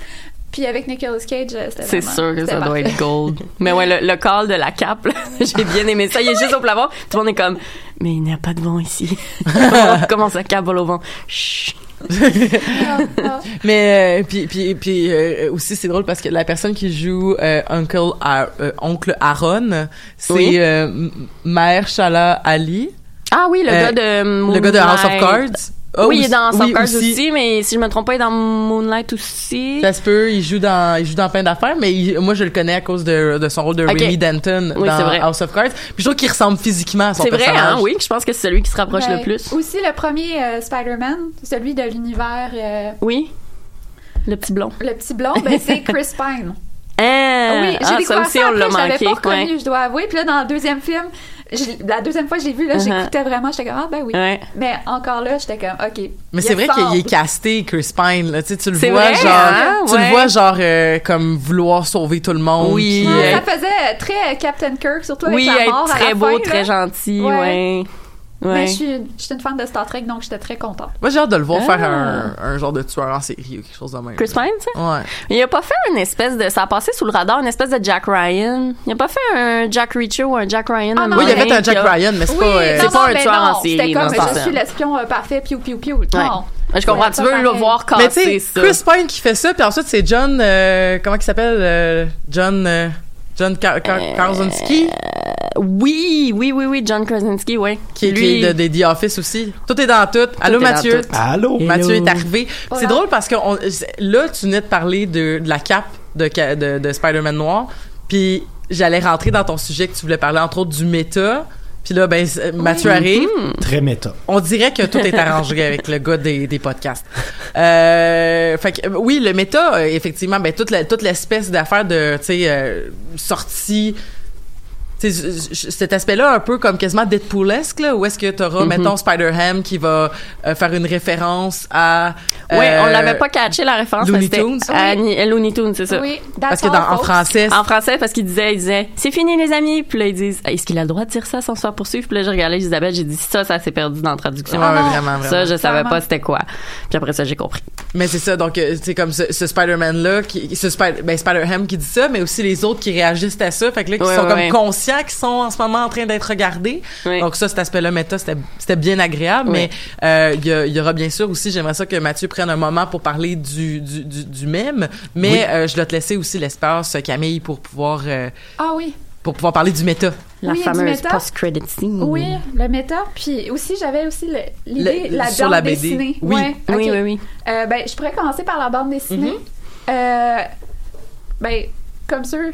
[SPEAKER 4] Puis avec Nicolas Cage, euh, c'était
[SPEAKER 2] C'est sûr que ça doit être gold. [laughs] Mais ouais, le, le call de la cape, là, [laughs] j'ai bien aimé ça. Il est juste au plafond. Tout le monde est comme, mais il n'y a pas de vent ici. [laughs] Comment ça cape au vent? Chut.
[SPEAKER 4] Ah, ah.
[SPEAKER 3] Mais euh, puis puis puis euh, aussi c'est drôle parce que la personne qui joue euh, Uncle Ar- euh, oncle Aaron, c'est
[SPEAKER 2] Oui.
[SPEAKER 3] euh, M- Maher Shala Ali,
[SPEAKER 2] Ah oui, le
[SPEAKER 3] Euh,
[SPEAKER 2] gars de
[SPEAKER 3] le gars de House of. Cards. Ah,
[SPEAKER 2] oui, il est
[SPEAKER 3] aussi-
[SPEAKER 2] dans House
[SPEAKER 3] oui,
[SPEAKER 2] of Cards aussi. mais si je me trompe pas, il est dans Moonlight aussi.
[SPEAKER 3] Ça se peut, il joue dans, il joue dans plein d'affaires, mais il- moi je le connais à cause de, de son rôle de
[SPEAKER 2] Ok.
[SPEAKER 3] Remy Denton
[SPEAKER 2] Oui,
[SPEAKER 3] dans. House of Cards. Puis je trouve qu'il ressemble physiquement à son
[SPEAKER 2] C'est vrai,
[SPEAKER 3] personnage.
[SPEAKER 2] hein, oui, je pense que c'est celui qui se rapproche
[SPEAKER 4] Ouais.
[SPEAKER 2] le plus.
[SPEAKER 4] Aussi, le premier euh, Spider-Man, celui de l'univers, euh,
[SPEAKER 2] Oui. Le petit blond.
[SPEAKER 4] le petit blond, ben, c'est [laughs] Chris Pine.
[SPEAKER 2] Ah,
[SPEAKER 4] oui, j'ai
[SPEAKER 2] ah, ça
[SPEAKER 4] découvert
[SPEAKER 2] aussi,
[SPEAKER 4] ça
[SPEAKER 2] on l'a
[SPEAKER 4] après, je l'avais
[SPEAKER 2] manqué.
[SPEAKER 4] pas reconnu,
[SPEAKER 2] ouais.
[SPEAKER 4] je dois avouer. Puis là, dans le deuxième film, la deuxième fois que j'ai vu, là,
[SPEAKER 2] Uh-huh.
[SPEAKER 4] j'écoutais vraiment, j'étais comme, ah, ben oui.
[SPEAKER 2] Ouais.
[SPEAKER 4] Mais encore là, j'étais comme, OK.
[SPEAKER 3] Mais c'est vrai qu'il est casté, Chris Pine. Là. Tu, sais, tu le
[SPEAKER 2] C'est
[SPEAKER 3] vois
[SPEAKER 2] vrai,
[SPEAKER 3] genre,
[SPEAKER 2] hein?
[SPEAKER 3] tu le vois genre euh, comme vouloir sauver tout le monde.
[SPEAKER 2] Oui,
[SPEAKER 3] puis,
[SPEAKER 4] Ouais,
[SPEAKER 3] euh,
[SPEAKER 4] ça faisait très Captain Kirk, surtout avec
[SPEAKER 2] Oui,
[SPEAKER 4] la
[SPEAKER 2] être
[SPEAKER 4] mort à
[SPEAKER 2] très
[SPEAKER 4] la
[SPEAKER 2] beau,
[SPEAKER 4] fin,
[SPEAKER 2] très
[SPEAKER 4] là.
[SPEAKER 2] gentil,
[SPEAKER 4] Ouais.
[SPEAKER 2] Ouais.
[SPEAKER 4] Mais je suis, je suis une fan de Star Trek, donc j'étais très contente.
[SPEAKER 3] Moi, j'ai hâte de le voir
[SPEAKER 2] Ah.
[SPEAKER 3] faire un, un genre de tueur en série ou quelque chose de même.
[SPEAKER 2] Chris Pine, tu sais?
[SPEAKER 3] Ouais.
[SPEAKER 2] Il a pas fait une espèce de. Ça a passé sous le radar, une espèce de Jack Ryan. Il a pas fait un Jack Reacher ou un Jack Ryan.
[SPEAKER 4] Ah non,
[SPEAKER 3] Oui, il y
[SPEAKER 2] moment
[SPEAKER 3] avait un Jack
[SPEAKER 2] a-
[SPEAKER 3] Ryan, mais c'est
[SPEAKER 4] Oui,
[SPEAKER 3] pas. euh,
[SPEAKER 2] c'est
[SPEAKER 4] non,
[SPEAKER 2] pas
[SPEAKER 4] non,
[SPEAKER 2] un tueur
[SPEAKER 4] non,
[SPEAKER 2] en série,
[SPEAKER 4] C'était comme, je suis l'espion euh, parfait, piou, piou, piou.
[SPEAKER 2] Ouais.
[SPEAKER 4] Non.
[SPEAKER 2] Je comprends.
[SPEAKER 4] Ouais,
[SPEAKER 2] tu veux le voir
[SPEAKER 3] Mais tu
[SPEAKER 2] casser
[SPEAKER 3] sais,
[SPEAKER 2] ça.
[SPEAKER 3] Chris Pine qui fait ça, puis ensuite c'est John, euh, comment il s'appelle, euh, John, euh, John
[SPEAKER 2] Euh,
[SPEAKER 3] Krasinski,
[SPEAKER 2] Oui, oui, oui, oui, John Krasinski, ouais.
[SPEAKER 3] qui, est-
[SPEAKER 2] Lui,
[SPEAKER 3] qui est de, de The Office aussi. Tout est dans tout. Allô Mathieu?
[SPEAKER 2] tout.
[SPEAKER 5] Allô?
[SPEAKER 3] Mathieu
[SPEAKER 2] Hello.
[SPEAKER 3] est arrivé. C'est drôle parce que là, tu venais de parler de, de la cape de, ca- de, de Spider-Man noir, puis j'allais rentrer dans ton sujet que tu voulais parler entre autres du méta. Puis là, ben, Mathieu arrive.
[SPEAKER 5] Très méta.
[SPEAKER 3] On dirait que tout est arrangé avec le gars des, des podcasts. Euh, fait que, oui, le méta, euh, effectivement, ben, toute, la- toute l'espèce d'affaire de, tu sais, euh, sortie. Cet aspect-là, un peu comme quasiment Deadpoolesque, là, où est-ce que t'auras,
[SPEAKER 2] Mhm.
[SPEAKER 3] mettons, Spider-Ham qui va euh, faire une référence à...
[SPEAKER 2] Ouais, on
[SPEAKER 3] euh,
[SPEAKER 2] l'avait pas catché la référence.
[SPEAKER 3] Looney Tunes.
[SPEAKER 2] à à Looney Tunes, c'est ça.
[SPEAKER 4] Oui,
[SPEAKER 3] Parce que dans, en français,
[SPEAKER 2] En français, parce qu'il disait, il disait, c'est fini les amis. Puis là, ils disent, est-ce qu'il a le droit de dire ça sans se faire poursuivre? Puis là, j'ai regardé Isabelle, j'ai dit, ça, ça s'est perdu dans la traduction.
[SPEAKER 4] Ah non.
[SPEAKER 3] vraiment, vraiment.
[SPEAKER 2] Ça, je savais
[SPEAKER 4] Vraiment.
[SPEAKER 2] pas c'était quoi. Puis après ça, j'ai compris.
[SPEAKER 3] Mais c'est ça, donc euh, c'est comme ce, ce Spider-Man-là, qui, ce Spider, ben, Spider-Ham qui dit ça, mais aussi les autres qui réagissent à ça, fait que là, qui sont comme
[SPEAKER 2] ouais.
[SPEAKER 3] Qu'ils sont en ce moment en train d'être regardés. Donc ça, cet aspect-là méta, c'était c'était bien agréable, mais euh, il y, aura bien sûr aussi, j'aimerais ça que Mathieu prenne un moment pour parler du, du, du, du mème, mais
[SPEAKER 5] Oui.
[SPEAKER 3] euh, je dois te laisser aussi l'espace, Camille, pour pouvoir, euh,
[SPEAKER 4] Ah oui.
[SPEAKER 3] pour pouvoir parler du méta.
[SPEAKER 2] La
[SPEAKER 4] Oui,
[SPEAKER 2] fameuse
[SPEAKER 4] méta.
[SPEAKER 2] post-credit scene.
[SPEAKER 4] Oui, le méta. Puis aussi, j'avais aussi l'idée,
[SPEAKER 3] Le-
[SPEAKER 4] la
[SPEAKER 3] sur
[SPEAKER 4] bande
[SPEAKER 3] la BD.
[SPEAKER 4] dessinée.
[SPEAKER 3] Oui.
[SPEAKER 4] Ouais,
[SPEAKER 2] Oui, oui, oui.
[SPEAKER 4] Euh, ben, je pourrais commencer par la bande dessinée. Euh, ben, comme sûr,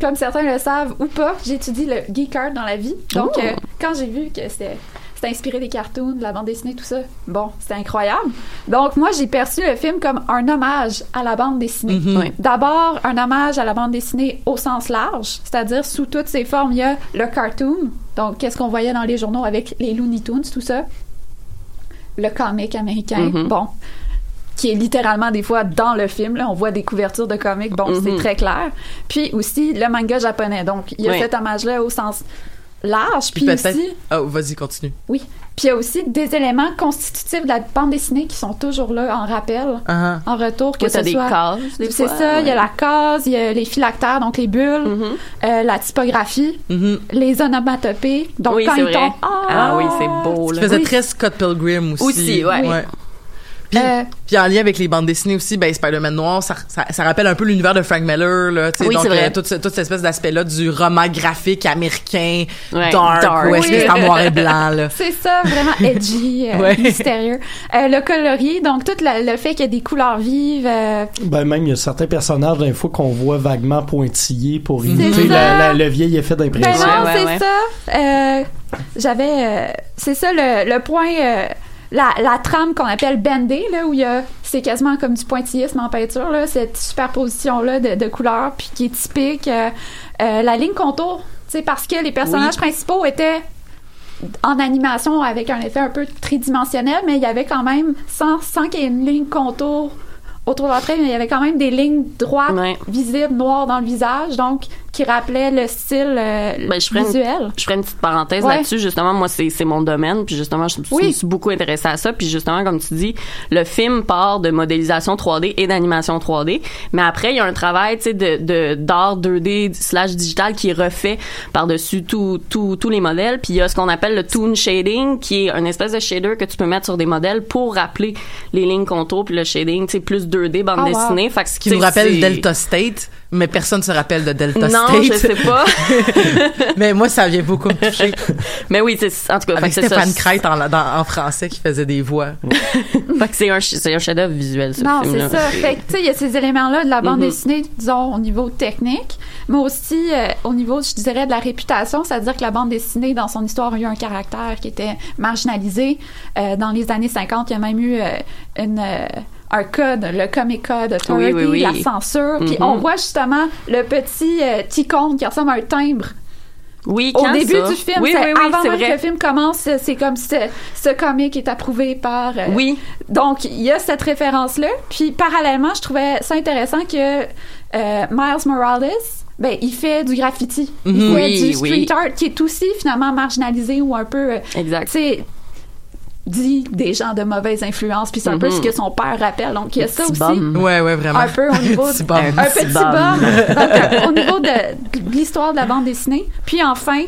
[SPEAKER 4] comme certains le savent ou pas, j'étudie le geek art dans la vie. Donc,
[SPEAKER 2] Oh.
[SPEAKER 4] euh, quand j'ai vu que c'était c'était inspiré des cartoons, de la bande dessinée, tout ça, bon, c'était incroyable. Donc, moi, j'ai perçu le film comme un hommage à la bande dessinée.
[SPEAKER 3] Mhm.
[SPEAKER 2] Oui.
[SPEAKER 4] D'abord, un hommage à la bande dessinée au sens large, c'est-à-dire sous toutes ses formes. Il y a le cartoon, donc qu'est-ce qu'on voyait dans les journaux avec les Looney Tunes, tout ça. Le comic américain,
[SPEAKER 2] Mhm.
[SPEAKER 4] bon. Qui est littéralement des fois dans le film. Là, on voit des couvertures de comics, bon, c'est
[SPEAKER 2] Mhm.
[SPEAKER 4] très clair. Puis aussi le manga japonais. Donc, il y a
[SPEAKER 2] Oui.
[SPEAKER 4] cet hommage-là au sens large.
[SPEAKER 3] Puis
[SPEAKER 4] aussi,
[SPEAKER 3] Oh, vas-y, continue.
[SPEAKER 4] oui. Puis il y a aussi des éléments constitutifs de la bande dessinée qui sont toujours là en rappel,
[SPEAKER 3] Ah,
[SPEAKER 4] en retour, que
[SPEAKER 2] t'as
[SPEAKER 4] ce
[SPEAKER 2] des
[SPEAKER 4] soit.
[SPEAKER 2] cases, des
[SPEAKER 4] C'est ça, il y a la case, il y a les phylactères, donc les bulles,
[SPEAKER 2] Mhm.
[SPEAKER 4] euh, la typographie,
[SPEAKER 3] mhm.
[SPEAKER 4] les onomatopées. Donc
[SPEAKER 2] Oui,
[SPEAKER 4] quand ils tombent, ah,
[SPEAKER 2] Ah oui, c'est beau,
[SPEAKER 3] Tu
[SPEAKER 2] là.
[SPEAKER 3] faisais
[SPEAKER 4] Oui.
[SPEAKER 3] très Scott Pilgrim aussi.
[SPEAKER 2] Aussi, ouais.
[SPEAKER 3] Puis,
[SPEAKER 4] Euh,
[SPEAKER 3] puis en lien avec les bandes dessinées aussi, ben Spider-Man noir, ça, ça, ça rappelle un peu l'univers de Frank Miller, là, tu sais,
[SPEAKER 2] Oui,
[SPEAKER 3] donc
[SPEAKER 2] c'est vrai.
[SPEAKER 3] euh, toute, toute cette espèce d'aspect-là du roman graphique américain,
[SPEAKER 2] Ouais,
[SPEAKER 3] dark,
[SPEAKER 2] dark.
[SPEAKER 3] que
[SPEAKER 4] Oui.
[SPEAKER 3] c'est en noir et blanc, là. [laughs]
[SPEAKER 4] C'est ça, vraiment edgy, euh,
[SPEAKER 3] Ouais.
[SPEAKER 4] mystérieux. Euh, le colorier, donc tout la- le fait qu'il y a des couleurs vives. euh,
[SPEAKER 5] Ben même, il y a certains personnages, d'un fois, qu'on voit vaguement pointillés pour imiter
[SPEAKER 4] ça.
[SPEAKER 5] la- la- le vieil effet
[SPEAKER 4] ben
[SPEAKER 5] d'impression.
[SPEAKER 4] non,
[SPEAKER 2] Ouais,
[SPEAKER 4] c'est
[SPEAKER 2] ouais,
[SPEAKER 4] ça. Euh, J'avais, euh, c'est ça le, le point, euh, la, la trame qu'on appelle bandé, là où il y a, c'est quasiment comme du pointillisme en peinture là, cette superposition là de, de couleurs, puis qui est typique. euh, euh, la ligne contour, tu sais, parce que les personnages principaux étaient en animation avec un effet un peu tridimensionnel, mais il y avait quand même, sans, sans qu'il y ait une ligne contour autour de la trait, mais il y avait quand même des lignes droites,
[SPEAKER 2] Ouais.
[SPEAKER 4] visibles, noires dans le visage, donc qui rappelaient le style euh,
[SPEAKER 2] Ben, je ferais une-
[SPEAKER 4] visuel.
[SPEAKER 2] Je ferai une petite parenthèse
[SPEAKER 4] Ouais.
[SPEAKER 2] là-dessus. Justement, moi, c'est mon domaine. Puis justement, je, me suis beaucoup intéressée à ça. Puis justement, comme tu dis, le film part de modélisation 3D et d'animation 3D. Mais après, il y a un travail, tu sais, de d'art 2D slash digital qui est refait par-dessus tout, tout, tous les modèles. Puis il y a ce qu'on appelle le toon shading, qui est une espèce de shader que tu peux mettre sur des modèles pour rappeler les lignes contours. Puis le shading, tu sais, plus 2D, bande
[SPEAKER 4] Oh, wow.
[SPEAKER 2] dessinée. Fait que,
[SPEAKER 3] Qui nous rappelle Delta State, mais personne se rappelle de Delta
[SPEAKER 2] Non,
[SPEAKER 3] State.
[SPEAKER 2] je sais pas. [laughs]
[SPEAKER 3] mais moi, ça vient beaucoup me toucher. [laughs]
[SPEAKER 2] Mais oui, c'est en tout cas. fait
[SPEAKER 3] Avec
[SPEAKER 2] que c'est ça.
[SPEAKER 3] Stéphane Crête en, dans- en français qui faisait des voix. [laughs]
[SPEAKER 2] Fait que c'est un, c'est un chef-d'œuvre visuel, ce
[SPEAKER 4] Non,
[SPEAKER 2] film-là.
[SPEAKER 4] c'est ça. Fait que, tu sais, il y a ces éléments-là de la bande
[SPEAKER 2] Mhm.
[SPEAKER 4] dessinée, disons, au niveau technique, mais aussi euh, au niveau, je dirais, de la réputation, c'est-à-dire que la bande dessinée, dans son histoire, a eu un caractère qui était marginalisé. Euh, dans les années 50, il y a même eu euh, une... un code, le Comic Code Authority,
[SPEAKER 2] Oui, oui, oui.
[SPEAKER 4] la censure. Puis
[SPEAKER 2] Mhm.
[SPEAKER 4] on voit justement le petit euh, qui ressemble à un timbre
[SPEAKER 2] Oui,
[SPEAKER 4] au début
[SPEAKER 2] ça?
[SPEAKER 4] du film.
[SPEAKER 2] Oui, oui, oui,
[SPEAKER 4] avant même que
[SPEAKER 2] vrai.
[SPEAKER 4] le film commence, c'est comme si ce, comic est approuvé par... euh,
[SPEAKER 2] Oui,
[SPEAKER 4] donc, il y a cette référence-là. Puis, parallèlement, je trouvais ça intéressant que euh, Miles Morales, ben, il fait du graffiti. Il
[SPEAKER 3] Mhm.
[SPEAKER 4] fait
[SPEAKER 2] Oui,
[SPEAKER 4] du street art qui est aussi, finalement, marginalisé ou un peu, euh,
[SPEAKER 2] exact.
[SPEAKER 4] Dit des gens de mauvaise influence. Puis, c'est un peu
[SPEAKER 2] Mhm.
[SPEAKER 4] ce que son père rappelle. Donc, il y a ça
[SPEAKER 2] Petit
[SPEAKER 4] aussi.
[SPEAKER 3] Ouais, ouais, vraiment.
[SPEAKER 4] Un peu au niveau
[SPEAKER 3] Petit
[SPEAKER 4] de-
[SPEAKER 3] bum.
[SPEAKER 4] un petit
[SPEAKER 2] petit bum.
[SPEAKER 4] bum. [laughs] Donc, au niveau de, de l'histoire de la bande dessinée. Puis enfin,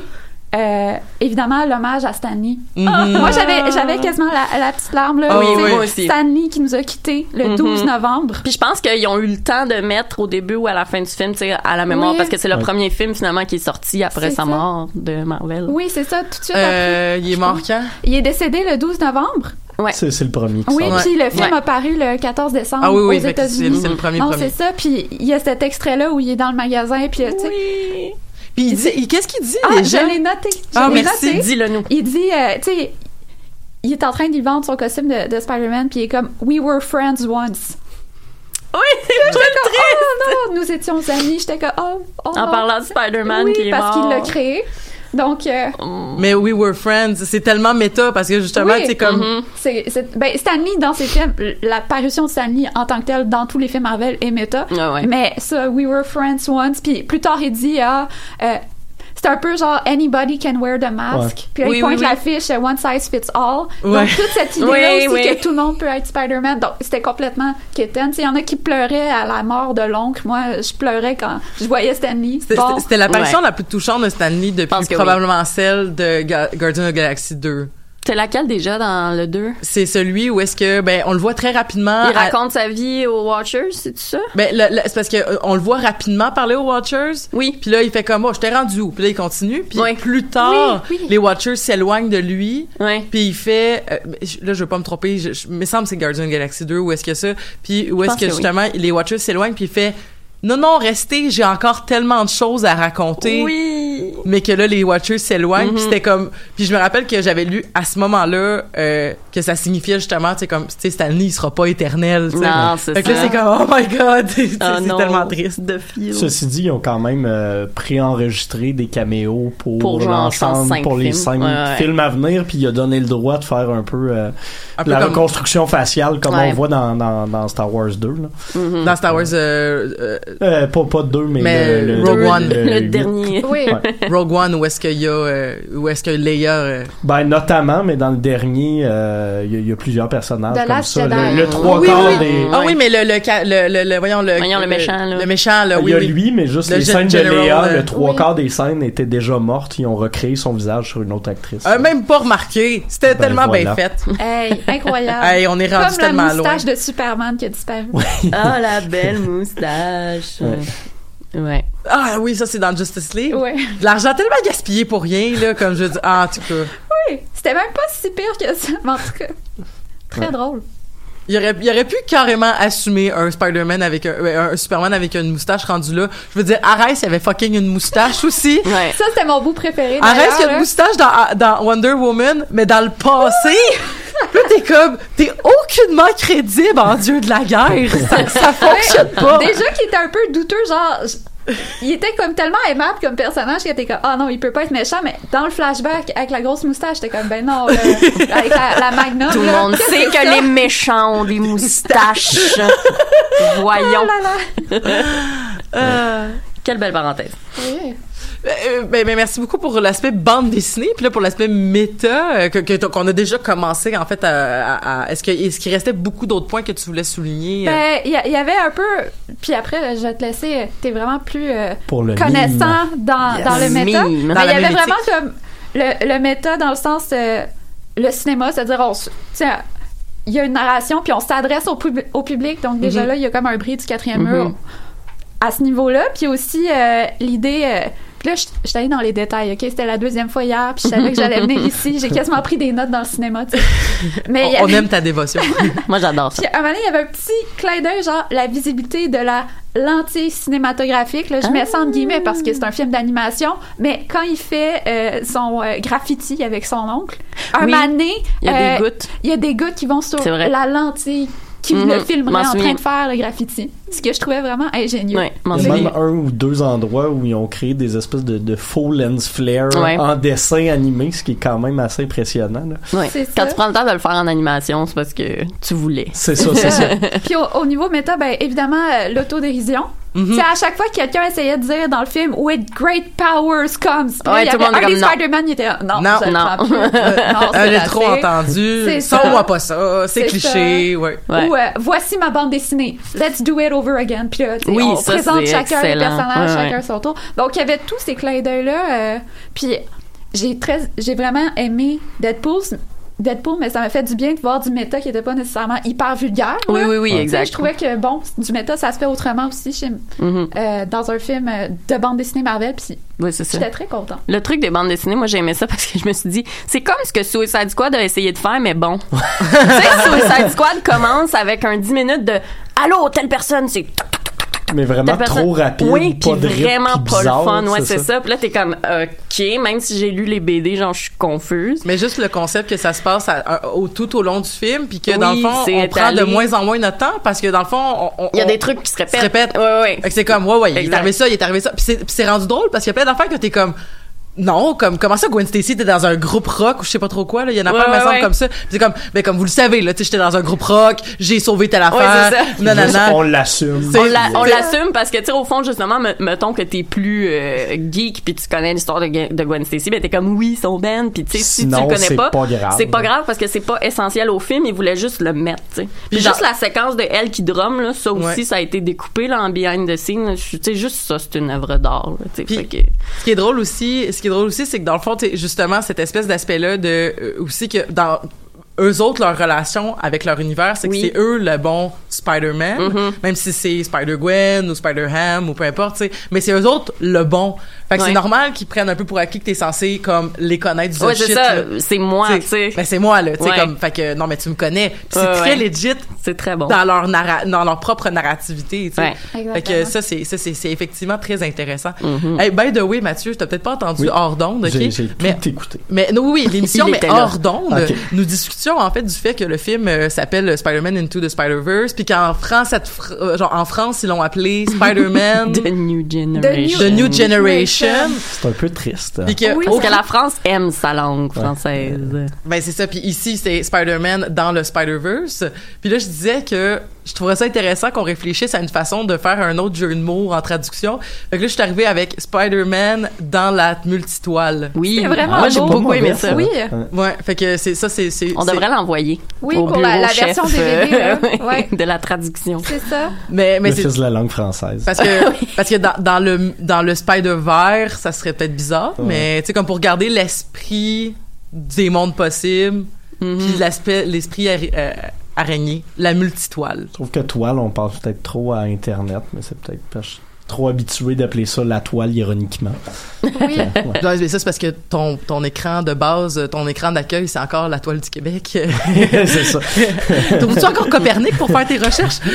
[SPEAKER 4] euh, évidemment, l'hommage à Stanley.
[SPEAKER 3] Mhm.
[SPEAKER 4] Moi, j'avais, j'avais quasiment la, la petite larme, là.
[SPEAKER 3] Ah oui, oui.
[SPEAKER 2] moi aussi.
[SPEAKER 4] Stanley qui nous a quittés le
[SPEAKER 2] Mhm.
[SPEAKER 4] 12 novembre.
[SPEAKER 2] Puis je pense qu'ils ont eu le temps de mettre au début ou à la fin du film, tu sais, à la mémoire,
[SPEAKER 4] Oui.
[SPEAKER 2] parce que c'est le
[SPEAKER 5] Ouais.
[SPEAKER 2] premier film finalement qui est sorti après
[SPEAKER 4] C'est
[SPEAKER 2] sa
[SPEAKER 4] ça.
[SPEAKER 2] mort de Marvel.
[SPEAKER 4] Oui, c'est ça, tout de suite après.
[SPEAKER 3] Euh, il est mort quand?
[SPEAKER 4] Il est décédé le 12 novembre.
[SPEAKER 2] Ouais.
[SPEAKER 5] C'est c'est le premier qui
[SPEAKER 4] Oui,
[SPEAKER 5] sort.
[SPEAKER 4] puis le film
[SPEAKER 2] Ouais.
[SPEAKER 4] a paru le 14 décembre
[SPEAKER 3] Ah oui, oui,
[SPEAKER 4] aux États-Unis.
[SPEAKER 3] c'est le premier
[SPEAKER 4] Non,
[SPEAKER 3] premier.
[SPEAKER 4] c'est ça. Puis il y a cet extrait-là où il est dans le magasin, puis tu sais...
[SPEAKER 3] Puis il dit, qu'est-ce qu'il dit
[SPEAKER 4] Ah,
[SPEAKER 3] déjà?
[SPEAKER 4] je l'ai noté. Je
[SPEAKER 3] Ah, merci.
[SPEAKER 2] Dis-le nous.
[SPEAKER 4] Il dit, euh, tu sais, il est en train d'y vendre son costume de, de Spider-Man, puis il est comme « We were friends once
[SPEAKER 2] Oui, c'est très ».
[SPEAKER 4] Oh non, nous étions amis. J'étais comme « Oh, oh
[SPEAKER 2] En
[SPEAKER 4] non.
[SPEAKER 2] parlant de Spider-Man
[SPEAKER 4] oui,
[SPEAKER 2] qui est
[SPEAKER 4] parce
[SPEAKER 2] mort.
[SPEAKER 4] qu'il l'a créé. Donc, euh,
[SPEAKER 3] Mais We Were Friends, c'est tellement méta parce que justement,
[SPEAKER 4] Oui.
[SPEAKER 3] c'est comme.
[SPEAKER 4] C'est- ben, Stanley, dans ses films, la parution de Stanley en tant que telle dans tous les films Marvel est méta.
[SPEAKER 2] Ah ouais.
[SPEAKER 4] Mais ça, We Were Friends Once, puis plus tard, il dit, ah, euh, c'est un peu genre Anybody can wear the mask. Puis là,
[SPEAKER 2] Oui,
[SPEAKER 4] il pointe
[SPEAKER 2] oui, oui.
[SPEAKER 4] l'affiche euh, One size fits all.
[SPEAKER 3] Ouais.
[SPEAKER 4] Donc, toute cette [laughs] idée-là
[SPEAKER 2] Oui,
[SPEAKER 4] aussi
[SPEAKER 2] oui.
[SPEAKER 4] que tout le monde peut être Spider-Man. Donc, c'était complètement quétaine. Il y en a qui pleuraient à la mort de l'oncle. Moi, je pleurais quand je voyais Stanley.
[SPEAKER 3] C'était
[SPEAKER 4] Bon.
[SPEAKER 3] c'était l'apparition
[SPEAKER 2] Ouais.
[SPEAKER 3] la plus touchante de Stanley depuis probablement celle de Ga- Guardians of the Galaxy 2.
[SPEAKER 2] C'est laquelle déjà dans le 2?
[SPEAKER 3] C'est celui où est-ce que ben on le voit très rapidement.
[SPEAKER 2] Il
[SPEAKER 3] à-
[SPEAKER 2] raconte sa vie aux Watchers, c'est ça?
[SPEAKER 3] ben c'est parce que euh, on le voit rapidement parler aux Watchers.
[SPEAKER 2] Oui.
[SPEAKER 3] Puis là il fait comme oh je t'ai rendu où? Puis là il continue puis
[SPEAKER 2] Oui.
[SPEAKER 3] plus tard
[SPEAKER 4] Oui, oui.
[SPEAKER 3] les Watchers s'éloignent de lui puis il fait euh, là je veux pas me tromper je, me semble que c'est the Galaxy 2 où est-ce que ça? Puis où est-ce que,
[SPEAKER 2] que
[SPEAKER 3] justement les Watchers s'éloignent puis il fait non non restez j'ai encore tellement de choses à raconter
[SPEAKER 2] Oui.
[SPEAKER 3] Mais que là les Watchers s'éloignent. Puis c'était comme, puis je me rappelle que j'avais lu à ce moment-là euh, que ça signifiait justement, tu sais comme, tu sais Stanley il sera pas éternel. tu sais.
[SPEAKER 2] Non, c'est
[SPEAKER 3] Fait que là
[SPEAKER 2] ça.
[SPEAKER 3] c'est comme oh my god, [laughs] c'est
[SPEAKER 2] Ah
[SPEAKER 3] c'est
[SPEAKER 2] non,
[SPEAKER 3] tellement triste.
[SPEAKER 2] de fil.
[SPEAKER 5] Ceci dit, ils ont quand même euh, préenregistré des caméos pour,
[SPEAKER 2] Pour
[SPEAKER 5] l'ensemble, pour les
[SPEAKER 2] films.
[SPEAKER 5] cinq
[SPEAKER 2] Ouais, ouais.
[SPEAKER 5] films à venir, puis il a donné le droit de faire un peu, euh,
[SPEAKER 3] Un peu
[SPEAKER 5] la
[SPEAKER 3] comme
[SPEAKER 5] reconstruction faciale comme
[SPEAKER 2] Ouais.
[SPEAKER 5] on voit dans, dans, dans Star Wars 2. Là.
[SPEAKER 2] Mhm.
[SPEAKER 3] dans Star Wars euh, euh,
[SPEAKER 5] Euh, pas, pas 2, mais,
[SPEAKER 3] Mais
[SPEAKER 5] le, le-
[SPEAKER 3] Rogue
[SPEAKER 5] le-
[SPEAKER 3] One.
[SPEAKER 2] Le
[SPEAKER 5] huit.
[SPEAKER 2] dernier.
[SPEAKER 4] Oui.
[SPEAKER 5] Ouais. [laughs]
[SPEAKER 3] Rogue One où est-ce qu'il y a euh, où est-ce que Leia euh,
[SPEAKER 5] Ben, notamment, mais dans le dernier, euh, il y, a- il y a plusieurs personnages
[SPEAKER 4] The
[SPEAKER 5] comme
[SPEAKER 4] Last
[SPEAKER 5] ça.
[SPEAKER 4] Jedi.
[SPEAKER 5] Le, le trois
[SPEAKER 3] Oui,
[SPEAKER 5] quarts
[SPEAKER 3] oui.
[SPEAKER 5] des...
[SPEAKER 3] Ah oui, mais le le, le, le, le- voyons le
[SPEAKER 2] Voyons, le méchant, là.
[SPEAKER 3] Le méchant là,
[SPEAKER 5] il
[SPEAKER 3] oui.
[SPEAKER 5] y a
[SPEAKER 3] oui.
[SPEAKER 5] lui, mais juste
[SPEAKER 3] Le
[SPEAKER 5] les scènes de
[SPEAKER 3] general,
[SPEAKER 5] Léa,
[SPEAKER 3] euh,
[SPEAKER 5] le trois quarts des scènes étaient déjà mortes. Ils ont recréé son visage sur une autre actrice.
[SPEAKER 3] Euh, même pas remarqué. C'était
[SPEAKER 5] Ben,
[SPEAKER 3] tellement
[SPEAKER 5] voilà.
[SPEAKER 3] bien fait. [laughs]
[SPEAKER 4] Hey, incroyable.
[SPEAKER 3] Hey, on est rendu
[SPEAKER 4] Comme la
[SPEAKER 3] tellement loin.
[SPEAKER 4] moustache de Superman qui a disparu.
[SPEAKER 2] Ah, la belle moustache.
[SPEAKER 5] Ouais.
[SPEAKER 2] Ouais.
[SPEAKER 3] Ah oui, ça c'est dans Justice League.
[SPEAKER 4] Ouais.
[SPEAKER 3] De L'argent tellement gaspillé pour rien là, comme je dis. Ah, en tout cas,
[SPEAKER 4] Oui, c'était même pas si pire que ça. Mais en tout cas, très drôle.
[SPEAKER 3] Il aurait, il aurait pu carrément assumer un Spider-Man avec un, euh, un Superman avec une moustache rendu là. Je veux dire, Arès il avait fucking une moustache [laughs] aussi.
[SPEAKER 2] Ouais.
[SPEAKER 4] Ça, c'était mon bout préféré.
[SPEAKER 3] Arès
[SPEAKER 4] d'ailleurs,
[SPEAKER 3] il a une moustache dans, dans Wonder Woman, mais dans le passé. [laughs] Là, t'es comme, t'es aucunement crédible en dieu de la guerre. [laughs] Ça, ça fonctionne pas.
[SPEAKER 4] Déjà qu'il était un peu douteux, genre. Il était comme tellement aimable comme personnage qu'il était comme ah non il peut pas être méchant mais dans le flashback avec la grosse moustache j'étais comme ben non là, [laughs] avec la, la magnum
[SPEAKER 2] Tout le monde sait que les méchants ont des moustaches. [laughs] Voyons.
[SPEAKER 4] Oh là là. [laughs]
[SPEAKER 3] Euh,
[SPEAKER 2] Quelle belle parenthèse.
[SPEAKER 4] Oui.
[SPEAKER 3] Euh, ben, ben, merci beaucoup pour l'aspect bande dessinée, puis là pour l'aspect méta euh, que que- qu'on a déjà commencé en fait à, à- à- est-ce que est-ce qu'il restait beaucoup d'autres points que tu voulais souligner euh?
[SPEAKER 4] Ben, il y, avait un peu. Puis après, là, je vais te laisser. T'es vraiment plus euh,
[SPEAKER 5] Pour le
[SPEAKER 4] connaissant dans,
[SPEAKER 3] Yes.
[SPEAKER 4] dans le méta.
[SPEAKER 2] Mime.
[SPEAKER 4] Mais
[SPEAKER 3] Dans
[SPEAKER 4] il y avait vraiment comme le, le méta dans le sens euh, le cinéma, c'est-à-dire on s- tu sais, il y a une narration puis on s'adresse au, pub- au public. Donc déjà
[SPEAKER 3] Mhm.
[SPEAKER 4] là, il y a comme un bris du quatrième
[SPEAKER 2] Mhm.
[SPEAKER 4] mur à ce niveau-là. Puis aussi euh, l'idée. Euh, puis là, je suis allée dans les détails, OK? C'était la deuxième fois hier, puis je savais que j'allais venir ici. J'ai [laughs] quasiment pris des notes dans le cinéma, tu sais. Mais
[SPEAKER 3] on, aime ta dévotion. [laughs]
[SPEAKER 2] Moi, j'adore ça.
[SPEAKER 4] puis à un moment donné, il y avait un petit clin d'œil, genre la visibilité de la lentille cinématographique. Là, je mets ça entre guillemets parce que c'est un film d'animation, mais quand il fait euh, son euh, graffiti avec son oncle, un
[SPEAKER 2] Oui,
[SPEAKER 4] moment donné,
[SPEAKER 2] Il y a
[SPEAKER 4] euh,
[SPEAKER 2] des gouttes.
[SPEAKER 4] il y a des gouttes qui vont sur la lentille qui
[SPEAKER 2] Mhm,
[SPEAKER 4] le
[SPEAKER 2] m'en
[SPEAKER 4] filmerait en train de faire le graffiti. Ce que je trouvais vraiment ingénieux.
[SPEAKER 2] Ouais,
[SPEAKER 5] Il y a même un ou deux endroits où ils ont créé des espèces de, de faux lens flare
[SPEAKER 2] Ouais.
[SPEAKER 5] en dessin animé, ce qui est quand même assez impressionnant. là.
[SPEAKER 2] Ouais. Quand
[SPEAKER 4] ça.
[SPEAKER 2] tu prends le temps de le faire en animation, c'est parce que tu voulais.
[SPEAKER 5] C'est ça, c'est ça. [laughs]
[SPEAKER 4] Puis au, au niveau méta, ben évidemment euh, l'autodérision. C'est à chaque fois que quelqu'un essayait de dire dans le film With great powers comes.
[SPEAKER 2] Ouais,
[SPEAKER 4] il y
[SPEAKER 2] tout
[SPEAKER 4] avait
[SPEAKER 2] monde
[SPEAKER 4] un des. Spider-Man, il était non,
[SPEAKER 3] Non,
[SPEAKER 4] je
[SPEAKER 2] non.
[SPEAKER 4] plus. [laughs] non,
[SPEAKER 3] Euh,
[SPEAKER 4] c'est assez.
[SPEAKER 3] trop entendu.
[SPEAKER 4] Ça.
[SPEAKER 3] pas ça. C'est cliché. Ouais.
[SPEAKER 2] Ouais.
[SPEAKER 4] Ou euh, voici ma bande dessinée. Let's do it over again. Puis là,
[SPEAKER 2] Oui,
[SPEAKER 4] on
[SPEAKER 2] ça,
[SPEAKER 4] présente chacun les
[SPEAKER 2] excellent.
[SPEAKER 4] personnages,
[SPEAKER 2] Ouais,
[SPEAKER 4] chacun son tour. Donc il y avait tous ces clins d'œil là. euh, puis j'ai très, j'ai vraiment aimé Deadpool. Deadpool, mais ça m'a fait du bien de voir du méta qui était pas nécessairement hyper vulgaire.
[SPEAKER 2] Oui,
[SPEAKER 4] là.
[SPEAKER 2] oui, oui,
[SPEAKER 4] Tu sais,
[SPEAKER 2] exact.
[SPEAKER 4] Je trouvais que bon, du méta, ça se fait autrement aussi chez,
[SPEAKER 2] Mhm.
[SPEAKER 4] euh, dans un film euh, de bande dessinée Marvel. Puis
[SPEAKER 2] Oui, c'est ça.
[SPEAKER 4] j'étais très content.
[SPEAKER 2] Le truc des bandes dessinées, moi j'ai aimé ça parce que je me suis dit, c'est comme ce que Suicide Squad a essayé de faire, mais bon. [laughs] tu sais, Suicide Squad commence avec un 10 minutes de Allô, telle personne, c'est
[SPEAKER 5] Mais vraiment trop rapide,
[SPEAKER 2] Oui,
[SPEAKER 5] pas
[SPEAKER 2] puis vraiment pas
[SPEAKER 5] bizarre,
[SPEAKER 2] le fun. Ouais, c'est ça. Puis là, t'es comme, OK, même si j'ai lu les BD, genre, je suis confuse.
[SPEAKER 3] Mais juste le concept que ça se passe à- à- au, tout au long du film, puis que
[SPEAKER 2] Oui,
[SPEAKER 3] dans le fond, on prend de moins en moins notre temps parce que dans le fond, on, on-
[SPEAKER 2] Il y a
[SPEAKER 3] on-
[SPEAKER 2] des trucs qui se répètent.
[SPEAKER 3] se répètent.
[SPEAKER 2] Ouais, ouais.
[SPEAKER 3] Fait que c'est comme, ouais, ouais, il est arrivé ça, il est arrivé ça. Puis c'est rendu drôle parce qu'il y a plein d'affaires que t'es comme, non, comme, comment ça, Gwen Stacy, t'es dans un groupe rock ou je sais pas trop quoi, là? Il y a une affaire,
[SPEAKER 2] Ouais,
[SPEAKER 3] me comme ça. C'est comme, ben, comme vous le savez, là, tu sais, j'étais dans un groupe rock, j'ai sauvé telle affaire.
[SPEAKER 2] ça.
[SPEAKER 5] Juste,
[SPEAKER 3] nanana.
[SPEAKER 5] on l'assume.
[SPEAKER 2] On, l'assume parce que, tu sais, au fond, justement, me- mettons que t'es plus euh, geek puis tu connais l'histoire de, Gwen- de Gwen Stacy, ben t'es comme, oui, son band, puis tu sais, si tu le connais pas,
[SPEAKER 5] pas grave.
[SPEAKER 2] c'est pas grave parce que c'est pas essentiel au film, ils voulaient juste le mettre, tu sais. Puis
[SPEAKER 3] Puis
[SPEAKER 2] juste la séquence de elle qui drum, là, ça aussi,
[SPEAKER 3] Ouais.
[SPEAKER 2] ça a été découpé, là, en behind the scenes. Tu sais, juste ça, c'est une œuvre d'art, tu sais.
[SPEAKER 3] Ce qui est drôle aussi, ce qui est drôle aussi, c'est que dans le fond, t'es- justement, cette espèce d'aspect-là de euh, aussi que dans eux autres leur relation avec leur univers, c'est
[SPEAKER 2] Oui.
[SPEAKER 3] que c'est eux le bon Spider-Man,
[SPEAKER 2] Mhm.
[SPEAKER 3] même si c'est Spider-Gwen ou Spider-Ham ou peu importe, mais c'est eux autres le bon. Fait que c'est normal qu'ils prennent un peu pour acquis que t'es censé comme les connaître du
[SPEAKER 2] Ouais,
[SPEAKER 3] shit,
[SPEAKER 2] c'est ça. C'est moi, tu sais.
[SPEAKER 3] Ben c'est moi là, tu sais
[SPEAKER 2] Ouais.
[SPEAKER 3] comme fait que non mais tu me connais. Puis c'est
[SPEAKER 2] Ouais,
[SPEAKER 3] très
[SPEAKER 2] ouais.
[SPEAKER 3] legit
[SPEAKER 2] C'est très bon.
[SPEAKER 3] dans leur narra- dans leur propre narrativité, tu sais.
[SPEAKER 2] Ouais.
[SPEAKER 3] Fait que ça c'est ça c'est c'est effectivement très intéressant.
[SPEAKER 2] Mhm.
[SPEAKER 3] Hey, by the way Mathieu, t'as peut-être pas entendu
[SPEAKER 5] Oui.
[SPEAKER 3] hors d'onde, OK?
[SPEAKER 5] J'ai
[SPEAKER 3] Mais
[SPEAKER 5] tout écouté.
[SPEAKER 3] mais non, oui, l'émission, [laughs] mais hors d'onde, nous discutions en fait du fait que le film euh, s'appelle Spider-Man Into the Spider-Verse, puis qu'en France, cette fr- euh, genre en France, ils l'ont appelé Spider-Man [laughs]
[SPEAKER 2] The New Generation.
[SPEAKER 3] The New Generation.
[SPEAKER 5] C'est un peu triste.
[SPEAKER 3] Puis que,
[SPEAKER 4] Oui,
[SPEAKER 2] Parce que la France aime sa langue française.
[SPEAKER 3] ben c'est ça. Puis ici, c'est Spider-Man dans le Spider-Verse. Puis là, je disais que je trouverais ça intéressant qu'on réfléchisse à une façon de faire un autre jeu de mots en traduction. Fait que là, je suis arrivée avec Spider-Man dans la multitoile.
[SPEAKER 2] Oui.
[SPEAKER 4] C'est vraiment
[SPEAKER 2] Moi, j'ai
[SPEAKER 4] beau.
[SPEAKER 2] beaucoup aimé ça.
[SPEAKER 4] Oui.
[SPEAKER 3] Ouais, fait que c'est ça, c'est c'est.
[SPEAKER 2] On devrait l'envoyer.
[SPEAKER 4] Oui,
[SPEAKER 2] au
[SPEAKER 4] pour la-
[SPEAKER 2] bureau
[SPEAKER 4] la
[SPEAKER 2] chef,
[SPEAKER 4] version DVD, là.
[SPEAKER 2] euh, [laughs]
[SPEAKER 4] Ouais.
[SPEAKER 2] de la traduction.
[SPEAKER 4] C'est ça.
[SPEAKER 3] Mais mais c'est
[SPEAKER 5] la langue française.
[SPEAKER 3] Parce que, [laughs] parce que dans, dans le, dans le Spider-Verse, ça serait peut-être bizarre,
[SPEAKER 5] Ouais.
[SPEAKER 3] mais tu sais, comme pour garder l'esprit des mondes possibles,
[SPEAKER 2] Mhm.
[SPEAKER 3] puis l'aspect, l'esprit euh, araignée, la multitoile.
[SPEAKER 5] Je trouve que toile, on pense peut-être trop à Internet, mais c'est peut-être trop habitué d'appeler ça la toile ironiquement.
[SPEAKER 4] Oui.
[SPEAKER 5] Ouais,
[SPEAKER 3] mais ça, c'est parce que ton, ton écran de base, ton écran d'accueil, c'est encore la toile du Québec. [laughs]
[SPEAKER 5] c'est ça. [laughs]
[SPEAKER 3] Trouves-tu encore Copernic pour faire tes recherches? [laughs]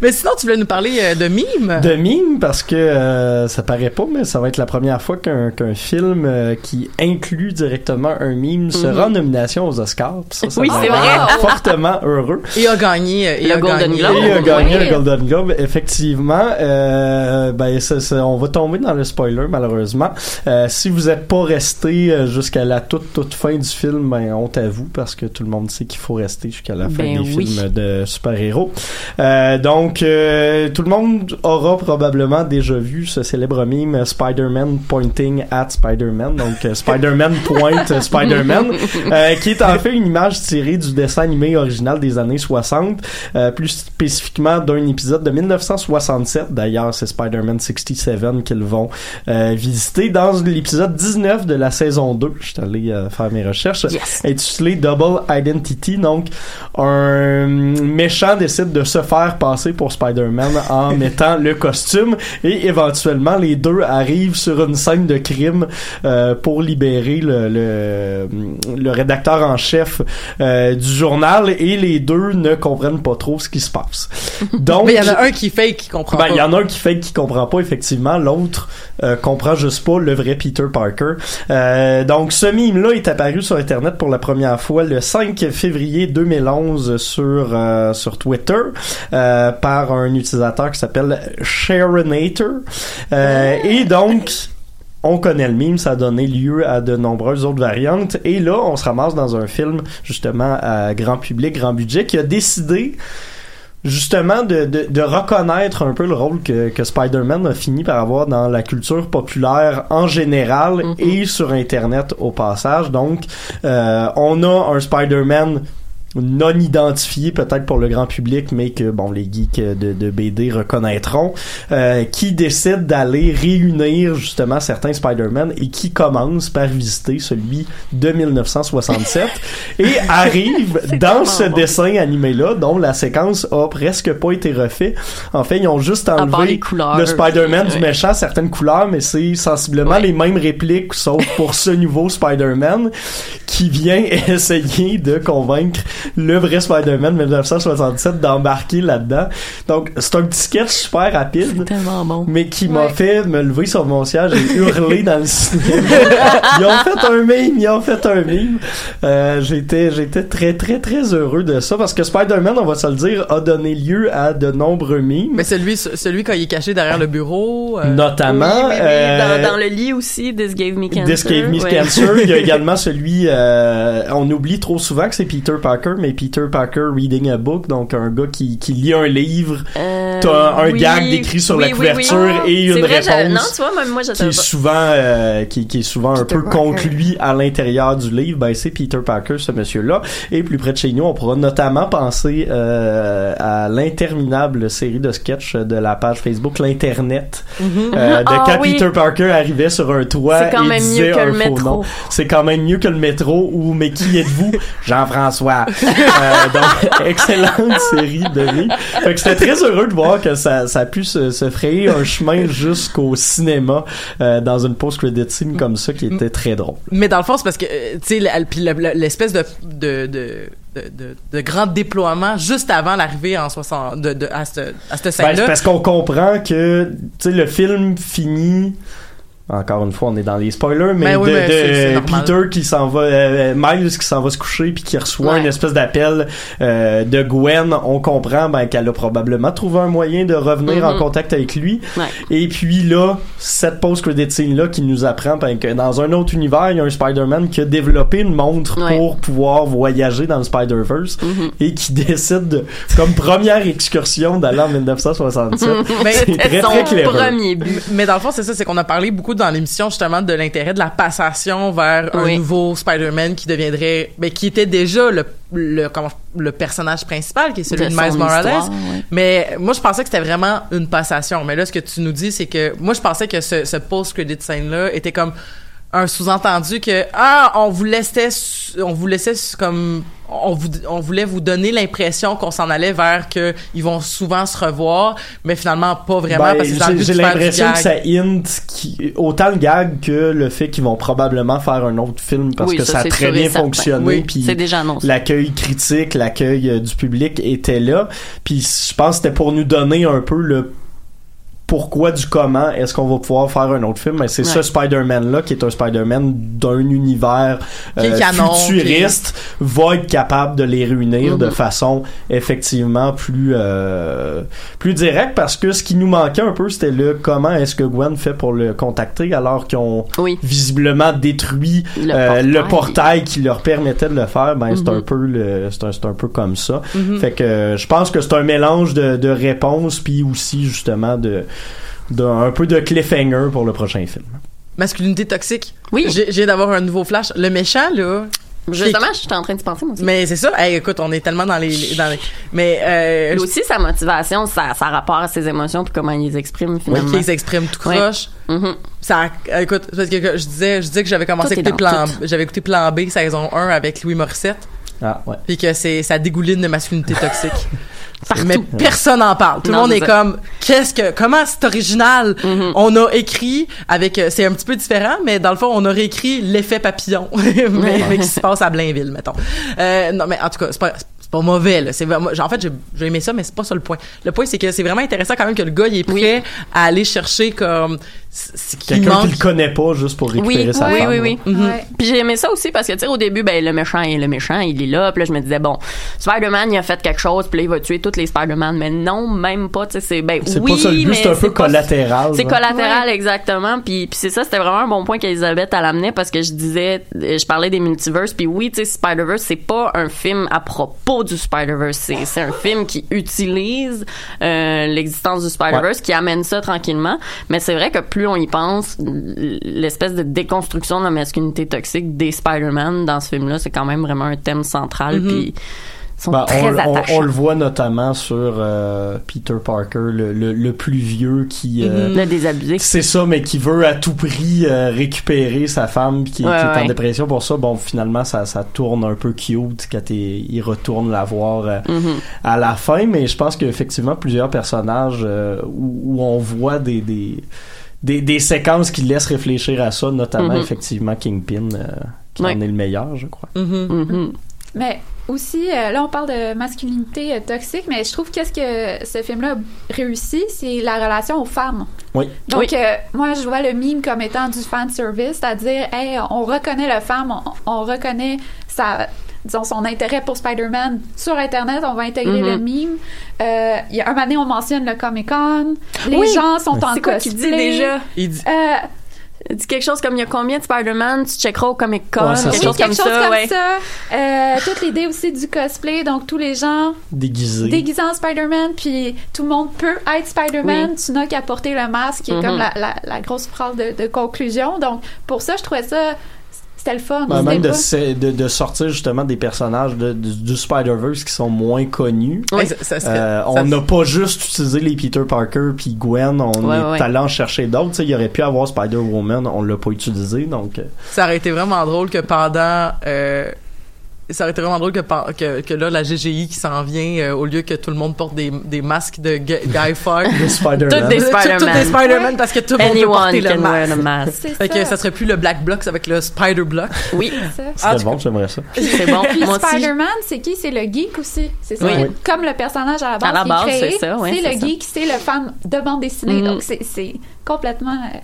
[SPEAKER 3] Mais sinon, tu voulais nous parler euh, de mimes?
[SPEAKER 5] De mime, parce que euh, ça paraît pas, mais ça va être la première fois qu'un qu'un film euh, qui inclut directement un mime sera en nomination aux Oscars. Puis Ça, ça
[SPEAKER 2] Oui, c'est
[SPEAKER 4] vrai.
[SPEAKER 5] fortement heureux.
[SPEAKER 3] Et a gagné, et a
[SPEAKER 2] Golden
[SPEAKER 3] gagné.
[SPEAKER 2] Globe.
[SPEAKER 5] Et il a gagné
[SPEAKER 4] oui.
[SPEAKER 5] un Golden Globe, effectivement. Euh, ben, ça- ça- on va tomber dans le spoiler, malheureusement. Euh, si vous n'êtes pas resté euh, jusqu'à la toute, toute fin du film, ben, honte à vous, parce que tout le monde sait qu'il faut rester jusqu'à la fin
[SPEAKER 2] Ben
[SPEAKER 5] des
[SPEAKER 2] oui.
[SPEAKER 5] films de super-héros. Euh, donc, euh, tout le monde aura probablement déjà vu ce célèbre meme Spider-Man pointing at Spider-Man. Donc, euh, Spider-Man [laughs] point euh, Spider-Man, euh, qui est en fait une image tirée du dessin animé original des années 60, euh, plus spécifiquement d'un épisode de 1967. D'ailleurs, c'est Spider-Man 67 qu'ils vont euh, visiter dans l'épisode 19 de la saison 2. Je suis allé euh, faire mes recherches
[SPEAKER 2] Yes.
[SPEAKER 5] intitulé Double Identity. Donc, un méchant décide de se faire passer pour Spider-Man en [laughs] mettant le costume et éventuellement les deux arrivent sur une scène de crime euh, pour libérer le, le, le rédacteur en chef euh, du journal et les deux ne comprennent pas trop ce qui se passe. [laughs] Donc,
[SPEAKER 3] Mais il y en a un qui fait qui comprend
[SPEAKER 5] ben, il y en a un qui fait qui comprend pas effectivement, l'autre euh, comprend juste pas le vrai Peter Parker. Euh, donc ce mime là est apparu sur internet pour la première fois le 5 février 2011 sur euh, sur Twitter par un utilisateur qui s'appelle Sharonator. Et donc on connaît le mime, ça a donné lieu à de nombreuses autres variantes. Et là, on se ramasse dans un film, justement, à grand public, grand budget, qui a décidé justement de, de, de reconnaître un peu le rôle que, que Spider-Man a fini par avoir dans la culture populaire en général
[SPEAKER 2] Mhm.
[SPEAKER 5] et sur Internet au passage. Donc, euh, on a un Spider-Man non identifié peut-être pour le grand public mais que bon les geeks de, de BD reconnaîtront euh, qui décide d'aller réunir justement certains Spider-Man et qui commence par visiter celui de 1967 [laughs] et arrive dans ce
[SPEAKER 2] bon.
[SPEAKER 5] dessin animé là dont la séquence a presque pas été refait en fait ils ont juste enlevé
[SPEAKER 2] couleurs.
[SPEAKER 5] le Spider-Man du méchant certaines couleurs mais c'est sensiblement les mêmes répliques sauf pour ce nouveau Spider-Man qui vient [laughs] essayer de convaincre le vrai Spider-Man 1967 d'embarquer là-dedans. Donc, c'est un petit sketch super rapide,
[SPEAKER 2] Tellement bon.
[SPEAKER 5] mais qui m'a fait me lever sur mon siège et hurler dans le cinéma. [laughs] Ils ont fait un meme, ils ont fait un meme. Euh, j'étais, j'étais très, très, très heureux de ça parce que Spider-Man, on va se le dire, a donné lieu à de nombreux memes.
[SPEAKER 3] Mais celui, celui quand il est caché derrière le bureau. euh,
[SPEAKER 5] notamment,
[SPEAKER 2] oui, oui, oui.
[SPEAKER 5] euh,
[SPEAKER 2] Dans, dans le lit aussi, This Gave Me Cancer.
[SPEAKER 5] This Gave Me
[SPEAKER 2] Ouais.
[SPEAKER 5] Cancer. Il y a [laughs] également celui, euh, on oublie trop souvent que c'est Peter Parker, mais Peter Parker reading a book, donc un gars qui, lit un livre,
[SPEAKER 2] Euh,
[SPEAKER 5] T'as un
[SPEAKER 2] oui,
[SPEAKER 5] gag décrit sur la
[SPEAKER 2] oui, oui, oui.
[SPEAKER 5] couverture et une
[SPEAKER 2] vrai,
[SPEAKER 5] réponse
[SPEAKER 2] Non, tu vois, même moi, je
[SPEAKER 5] qui est souvent, euh, qui, qui est souvent un peu
[SPEAKER 4] Parker.
[SPEAKER 5] concluit à l'intérieur du livre. Ben c'est Peter Parker, ce monsieur-là. Et plus près de chez nous, on pourra notamment penser euh, à l'interminable série de sketchs de la page Facebook, l'internet, euh, de
[SPEAKER 2] Ah
[SPEAKER 5] quand
[SPEAKER 2] oui.
[SPEAKER 5] Peter Parker arrivait sur un toit
[SPEAKER 2] C'est quand
[SPEAKER 5] et
[SPEAKER 2] même
[SPEAKER 5] disait
[SPEAKER 2] mieux que
[SPEAKER 5] un
[SPEAKER 2] le
[SPEAKER 5] faux
[SPEAKER 2] métro.
[SPEAKER 5] nom. C'est quand même mieux que le métro ou mais qui êtes-vous Jean-François. [laughs] Euh, donc excellente série de vie. Fait que c'était très heureux de voir que ça, ça a pu se, se frayer un chemin [laughs] jusqu'au cinéma euh, dans une post-credit scene comme ça qui était très drôle.
[SPEAKER 3] Mais dans le fond, c'est parce que, euh, tu sais, l'espèce de, de, de, de, de, de grand déploiement juste avant l'arrivée en 60, de, de, à cette, à cette
[SPEAKER 5] Ben,
[SPEAKER 3] scène-là.
[SPEAKER 5] c'est parce qu'on comprend que tu sais le film finit encore une fois on est dans les spoilers mais
[SPEAKER 3] Ben oui,
[SPEAKER 5] de,
[SPEAKER 3] mais
[SPEAKER 5] de
[SPEAKER 3] c'est- c'est normal.
[SPEAKER 5] Peter qui s'en va euh, Miles qui s'en va se coucher puis qui reçoit
[SPEAKER 2] Ouais.
[SPEAKER 5] une espèce d'appel euh, de Gwen on comprend ben, qu'elle a probablement trouvé un moyen de revenir en
[SPEAKER 2] Mhm.
[SPEAKER 5] contact avec lui
[SPEAKER 2] Ouais.
[SPEAKER 5] et puis là cette post credit scene là qui nous apprend ben, que dans un autre univers il y a un Spider-Man qui a développé une montre
[SPEAKER 2] Ouais.
[SPEAKER 5] pour pouvoir voyager dans le Spider-Verse
[SPEAKER 2] Mhm.
[SPEAKER 5] et qui [laughs] décide de, comme première excursion d'aller en 1967
[SPEAKER 3] Mais-
[SPEAKER 5] c'est très
[SPEAKER 2] Son
[SPEAKER 5] très clair
[SPEAKER 2] premier but.
[SPEAKER 3] Mais dans le fond, c'est ça, c'est qu'on a parlé beaucoup dans l'émission justement de l'intérêt de la passation vers un nouveau Spider-Man qui deviendrait, ben, qui était déjà le, le, comment, le personnage principal, qui est celui de,
[SPEAKER 2] De
[SPEAKER 3] Miles Morales.
[SPEAKER 2] histoire, ouais.
[SPEAKER 3] Mais moi, je pensais que c'était vraiment une passation. Mais là, ce que tu nous dis, c'est que moi, je pensais que ce, ce post-credit scène-là était comme un sous-entendu que ah on vous laissait on vous laissait comme on vous on voulait vous donner l'impression qu'on s'en allait vers que ils vont souvent se revoir mais finalement pas vraiment
[SPEAKER 5] Ben,
[SPEAKER 3] parce que
[SPEAKER 5] j'ai l'impression que ça hint qui, autant le gag que le fait qu'ils vont probablement faire un autre film parce
[SPEAKER 2] Oui,
[SPEAKER 5] que
[SPEAKER 2] ça,
[SPEAKER 5] ça, a très bien fonctionné
[SPEAKER 3] Oui,
[SPEAKER 5] puis
[SPEAKER 2] C'est déjà annoncé.
[SPEAKER 5] l'accueil critique l'accueil euh, du public était là puis je pense que c'était pour nous donner un peu le pourquoi du comment est-ce qu'on va pouvoir faire un autre film mais c'est
[SPEAKER 2] Ouais.
[SPEAKER 5] ce Spider-Man là qui est un Spider-Man d'un univers euh,
[SPEAKER 3] canon,
[SPEAKER 5] futuriste va être capable de les réunir de
[SPEAKER 2] Mhm.
[SPEAKER 5] façon effectivement plus euh, plus directe parce que ce qui nous manquait un peu c'était le comment est-ce que Gwen fait pour le contacter alors qu'ils ont
[SPEAKER 2] Oui.
[SPEAKER 5] visiblement détruit
[SPEAKER 2] Le
[SPEAKER 5] euh,
[SPEAKER 2] portail.
[SPEAKER 5] le portail qui leur permettait de le faire ben c'est
[SPEAKER 2] Mhm.
[SPEAKER 5] un peu le c'est un, peu comme ça
[SPEAKER 3] Mhm.
[SPEAKER 5] fait que je pense que c'est un mélange de, de réponses puis aussi justement de d'un un peu de cliffhanger pour le prochain film
[SPEAKER 3] masculinité toxique
[SPEAKER 2] Oui.
[SPEAKER 3] j'ai j'ai d'avoir un nouveau flash le méchant là
[SPEAKER 2] Justement, j'étais en train de penser, moi aussi.
[SPEAKER 3] mais c'est ça hey, écoute on est tellement dans les, les- dans les mais euh,
[SPEAKER 2] Lui aussi, sa motivation, ça, ça a rapport à ses émotions puis comment il les exprime finalement.
[SPEAKER 3] qui s'exprime tout
[SPEAKER 2] Ouais.
[SPEAKER 3] croche
[SPEAKER 2] Mhm.
[SPEAKER 3] Ça, écoute, parce que que je disais, je disais que j'avais commencé à
[SPEAKER 2] Tout est
[SPEAKER 3] écouter
[SPEAKER 2] dans
[SPEAKER 3] Plan,
[SPEAKER 2] tout.
[SPEAKER 3] j'avais écouté Plan B saison 1 avec Louis Morissette,
[SPEAKER 5] ah ouais
[SPEAKER 3] puis que c'est, ça dégouline de masculinité toxique. [laughs]
[SPEAKER 2] Partout.
[SPEAKER 3] Mais personne n'en parle. Tout le monde est
[SPEAKER 2] ça.
[SPEAKER 3] comme, qu'est-ce que, comment c'est original?
[SPEAKER 2] Mhm.
[SPEAKER 3] On a écrit avec, euh, c'est un petit peu différent, mais dans le fond, on a réécrit l'effet papillon, [laughs] mais, mais qui se passe à Blainville, mettons. Euh, non, mais en tout cas, c'est pas, c'est pas mauvais, là. C'est vraiment, en fait, j'ai, j'ai aimé ça, mais c'est pas ça le point. Le point, c'est que c'est vraiment intéressant quand même que le gars, il est prêt à aller chercher comme, ce qui
[SPEAKER 5] quelqu'un qui le connaît pas juste pour récupérer
[SPEAKER 2] Oui,
[SPEAKER 5] sa
[SPEAKER 2] oui,
[SPEAKER 5] femme
[SPEAKER 2] oui,
[SPEAKER 5] là.
[SPEAKER 2] oui.
[SPEAKER 3] Mhm.
[SPEAKER 4] Ouais.
[SPEAKER 2] Puis j'ai aimé ça aussi parce que tu sais au début ben le méchant est le méchant, il est là, puis là je me disais bon, Spider-Man il a fait quelque chose, puis là il va tuer tous les Spider-Man, mais non, même pas, tu sais c'est ben
[SPEAKER 5] c'est
[SPEAKER 2] oui,
[SPEAKER 5] pas ça le but
[SPEAKER 2] mais
[SPEAKER 5] c'est un peu collatéral
[SPEAKER 2] C'est collatéral exactement, puis puis c'est ça, c'était vraiment un bon point qu'Elisabeth elle amenait parce que je disais euh, je parlais des multiverses, puis oui, tu sais Spider-Verse c'est pas un film à propos du Spider-Verse, c'est c'est un film qui utilise euh, l'existence du Spider-Verse qui amène ça tranquillement, mais c'est vrai que plus on y pense, l'espèce de déconstruction de la masculinité toxique des Spider-Man dans ce film-là, c'est quand même vraiment un thème central,
[SPEAKER 3] Mhm.
[SPEAKER 2] puis ils sont
[SPEAKER 5] Ben,
[SPEAKER 2] très
[SPEAKER 5] on, on- le voit notamment sur euh, Peter Parker, le, le, le plus vieux qui... euh,
[SPEAKER 2] le désabusé.
[SPEAKER 5] C'est ça, mais qui veut à tout prix euh, récupérer sa femme qui,
[SPEAKER 2] Ouais,
[SPEAKER 5] qui est en dépression pour ça. Bon, finalement, ça, ça tourne un peu cute quand il retourne la voir euh,
[SPEAKER 2] Mhm.
[SPEAKER 5] à la fin, mais je pense qu'effectivement, plusieurs personnages euh, où, où on voit des... des des, des séquences qui laissent réfléchir à ça, notamment
[SPEAKER 2] Mhm.
[SPEAKER 5] effectivement Kingpin, euh, qui
[SPEAKER 2] Ouais.
[SPEAKER 5] en est le meilleur, je crois.
[SPEAKER 3] Mhm.
[SPEAKER 2] Mhm.
[SPEAKER 4] Mais aussi, euh, là, on parle de masculinité euh, toxique, mais je trouve qu'est-ce que ce film-là réussit, c'est la relation aux femmes.
[SPEAKER 5] Oui.
[SPEAKER 4] Donc,
[SPEAKER 2] Oui.
[SPEAKER 4] euh, moi, je vois le mime comme étant du fan service, c'est-à-dire, hey, on reconnaît la femme, on, on reconnaît sa, disons, son intérêt pour Spider-Man sur Internet, on va intégrer le mime. Euh, Il y a un moment donné, on mentionne le Comic-Con. Les
[SPEAKER 2] Oui.
[SPEAKER 4] gens sont en
[SPEAKER 2] C'est quoi
[SPEAKER 4] cosplay.
[SPEAKER 2] qu'il dit déjà?
[SPEAKER 3] Il dit,
[SPEAKER 4] Euh,
[SPEAKER 2] Dit quelque chose comme il y a combien de Spider-Man, tu checkeras au Comic Con,
[SPEAKER 5] Ouais,
[SPEAKER 2] quelque chose
[SPEAKER 4] oui,
[SPEAKER 2] comme
[SPEAKER 4] quelque chose
[SPEAKER 2] ça,
[SPEAKER 4] comme
[SPEAKER 2] ouais.
[SPEAKER 4] ça. Euh, toute l'idée aussi du cosplay, donc tous les gens
[SPEAKER 5] Déguisé.
[SPEAKER 4] déguisé en Spider-Man, puis tout le monde peut être Spider-Man.
[SPEAKER 2] Oui.
[SPEAKER 4] Tu n'as qu'à porter le masque, qui est comme la, la, la grosse phrase de, de conclusion. Donc, pour ça, je trouvais ça, c'était le fun.
[SPEAKER 5] Ben, même de, sortir justement des personnages de, du, du Spider-Verse qui sont moins connus.
[SPEAKER 3] Hey, ça- ça serait-
[SPEAKER 5] Euh,
[SPEAKER 3] ça-
[SPEAKER 5] on n'a pas juste utilisé les Peter Parker puis Gwen, on
[SPEAKER 2] Ouais,
[SPEAKER 5] est
[SPEAKER 2] ouais.
[SPEAKER 5] allé en chercher d'autres. Il y aurait pu avoir Spider-Woman, on l'a pas utilisé. Donc, euh,
[SPEAKER 3] ça aurait été vraiment drôle que pendant euh, ça aurait été vraiment drôle que, que, que là, la GGI qui s'en vient, euh, au lieu que tout le monde porte des, des masques de Guy Fawkes.
[SPEAKER 5] De Spider-Man.
[SPEAKER 2] Toutes [laughs] des Spider-Man.
[SPEAKER 3] Toutes des Spider-Man parce que tout le monde peut porter
[SPEAKER 2] Anyone
[SPEAKER 3] le
[SPEAKER 2] can wear
[SPEAKER 3] masque.
[SPEAKER 4] C'est
[SPEAKER 3] Fait que ça serait plus le Black Block, avec le Spider Block. [laughs]
[SPEAKER 2] Oui,
[SPEAKER 4] ça.
[SPEAKER 5] C'était
[SPEAKER 3] Ah,
[SPEAKER 5] bon, j'aimerais ça. [laughs]
[SPEAKER 2] c'est bon.
[SPEAKER 4] Puis. Spider-Man, c'est qui? C'est le geek aussi. C'est ça.
[SPEAKER 2] Oui.
[SPEAKER 4] Comme le personnage à la base,
[SPEAKER 2] À la
[SPEAKER 4] qui
[SPEAKER 2] base, c'est ça, ouais,
[SPEAKER 4] c'est
[SPEAKER 2] c'est
[SPEAKER 4] le
[SPEAKER 2] ça.
[SPEAKER 4] geek, c'est le fan de bande dessinée.
[SPEAKER 2] Mhm.
[SPEAKER 4] Donc, c'est c'est complètement... euh,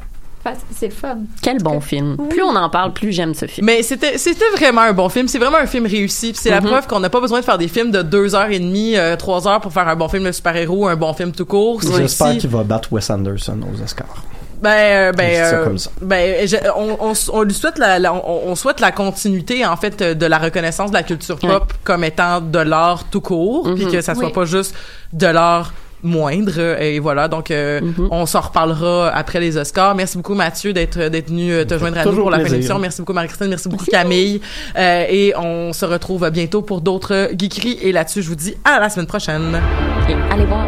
[SPEAKER 4] c'est le fun.
[SPEAKER 2] Quel bon film.
[SPEAKER 4] Oui.
[SPEAKER 2] Plus on en parle, plus j'aime ce film.
[SPEAKER 3] Mais c'était c'était vraiment un bon film. C'est vraiment un film réussi. Puis c'est la
[SPEAKER 2] Mhm.
[SPEAKER 3] preuve qu'on n'a pas besoin de faire des films de deux heures et demie, euh, trois heures pour faire un bon film de super-héros, un bon film tout court.
[SPEAKER 5] J'espère qu'il va battre Wes Anderson aux Oscars.
[SPEAKER 3] Ben, euh, ben, euh,
[SPEAKER 5] comme ça.
[SPEAKER 3] ben, je- on, on, on lui souhaite la, la- on, on souhaite la continuité en fait de la reconnaissance de la culture pop comme étant de l'art tout court, puis
[SPEAKER 2] Mhm.
[SPEAKER 3] que ça soit
[SPEAKER 4] Oui.
[SPEAKER 3] pas juste de l'art moindre et voilà. Donc euh,
[SPEAKER 2] Mhm.
[SPEAKER 3] on s'en reparlera après les Oscars. Merci beaucoup Mathieu d'être d'être venu euh, te joindre à nous
[SPEAKER 5] toujours
[SPEAKER 3] pour la fin de
[SPEAKER 5] plaisir.
[SPEAKER 3] l'émission merci beaucoup Marie-Christine. Merci beaucoup Camille. Euh, et on se retrouve bientôt pour d'autres geekeries. Et là-dessus je vous dis à la semaine prochaine.
[SPEAKER 2] Et allez voir.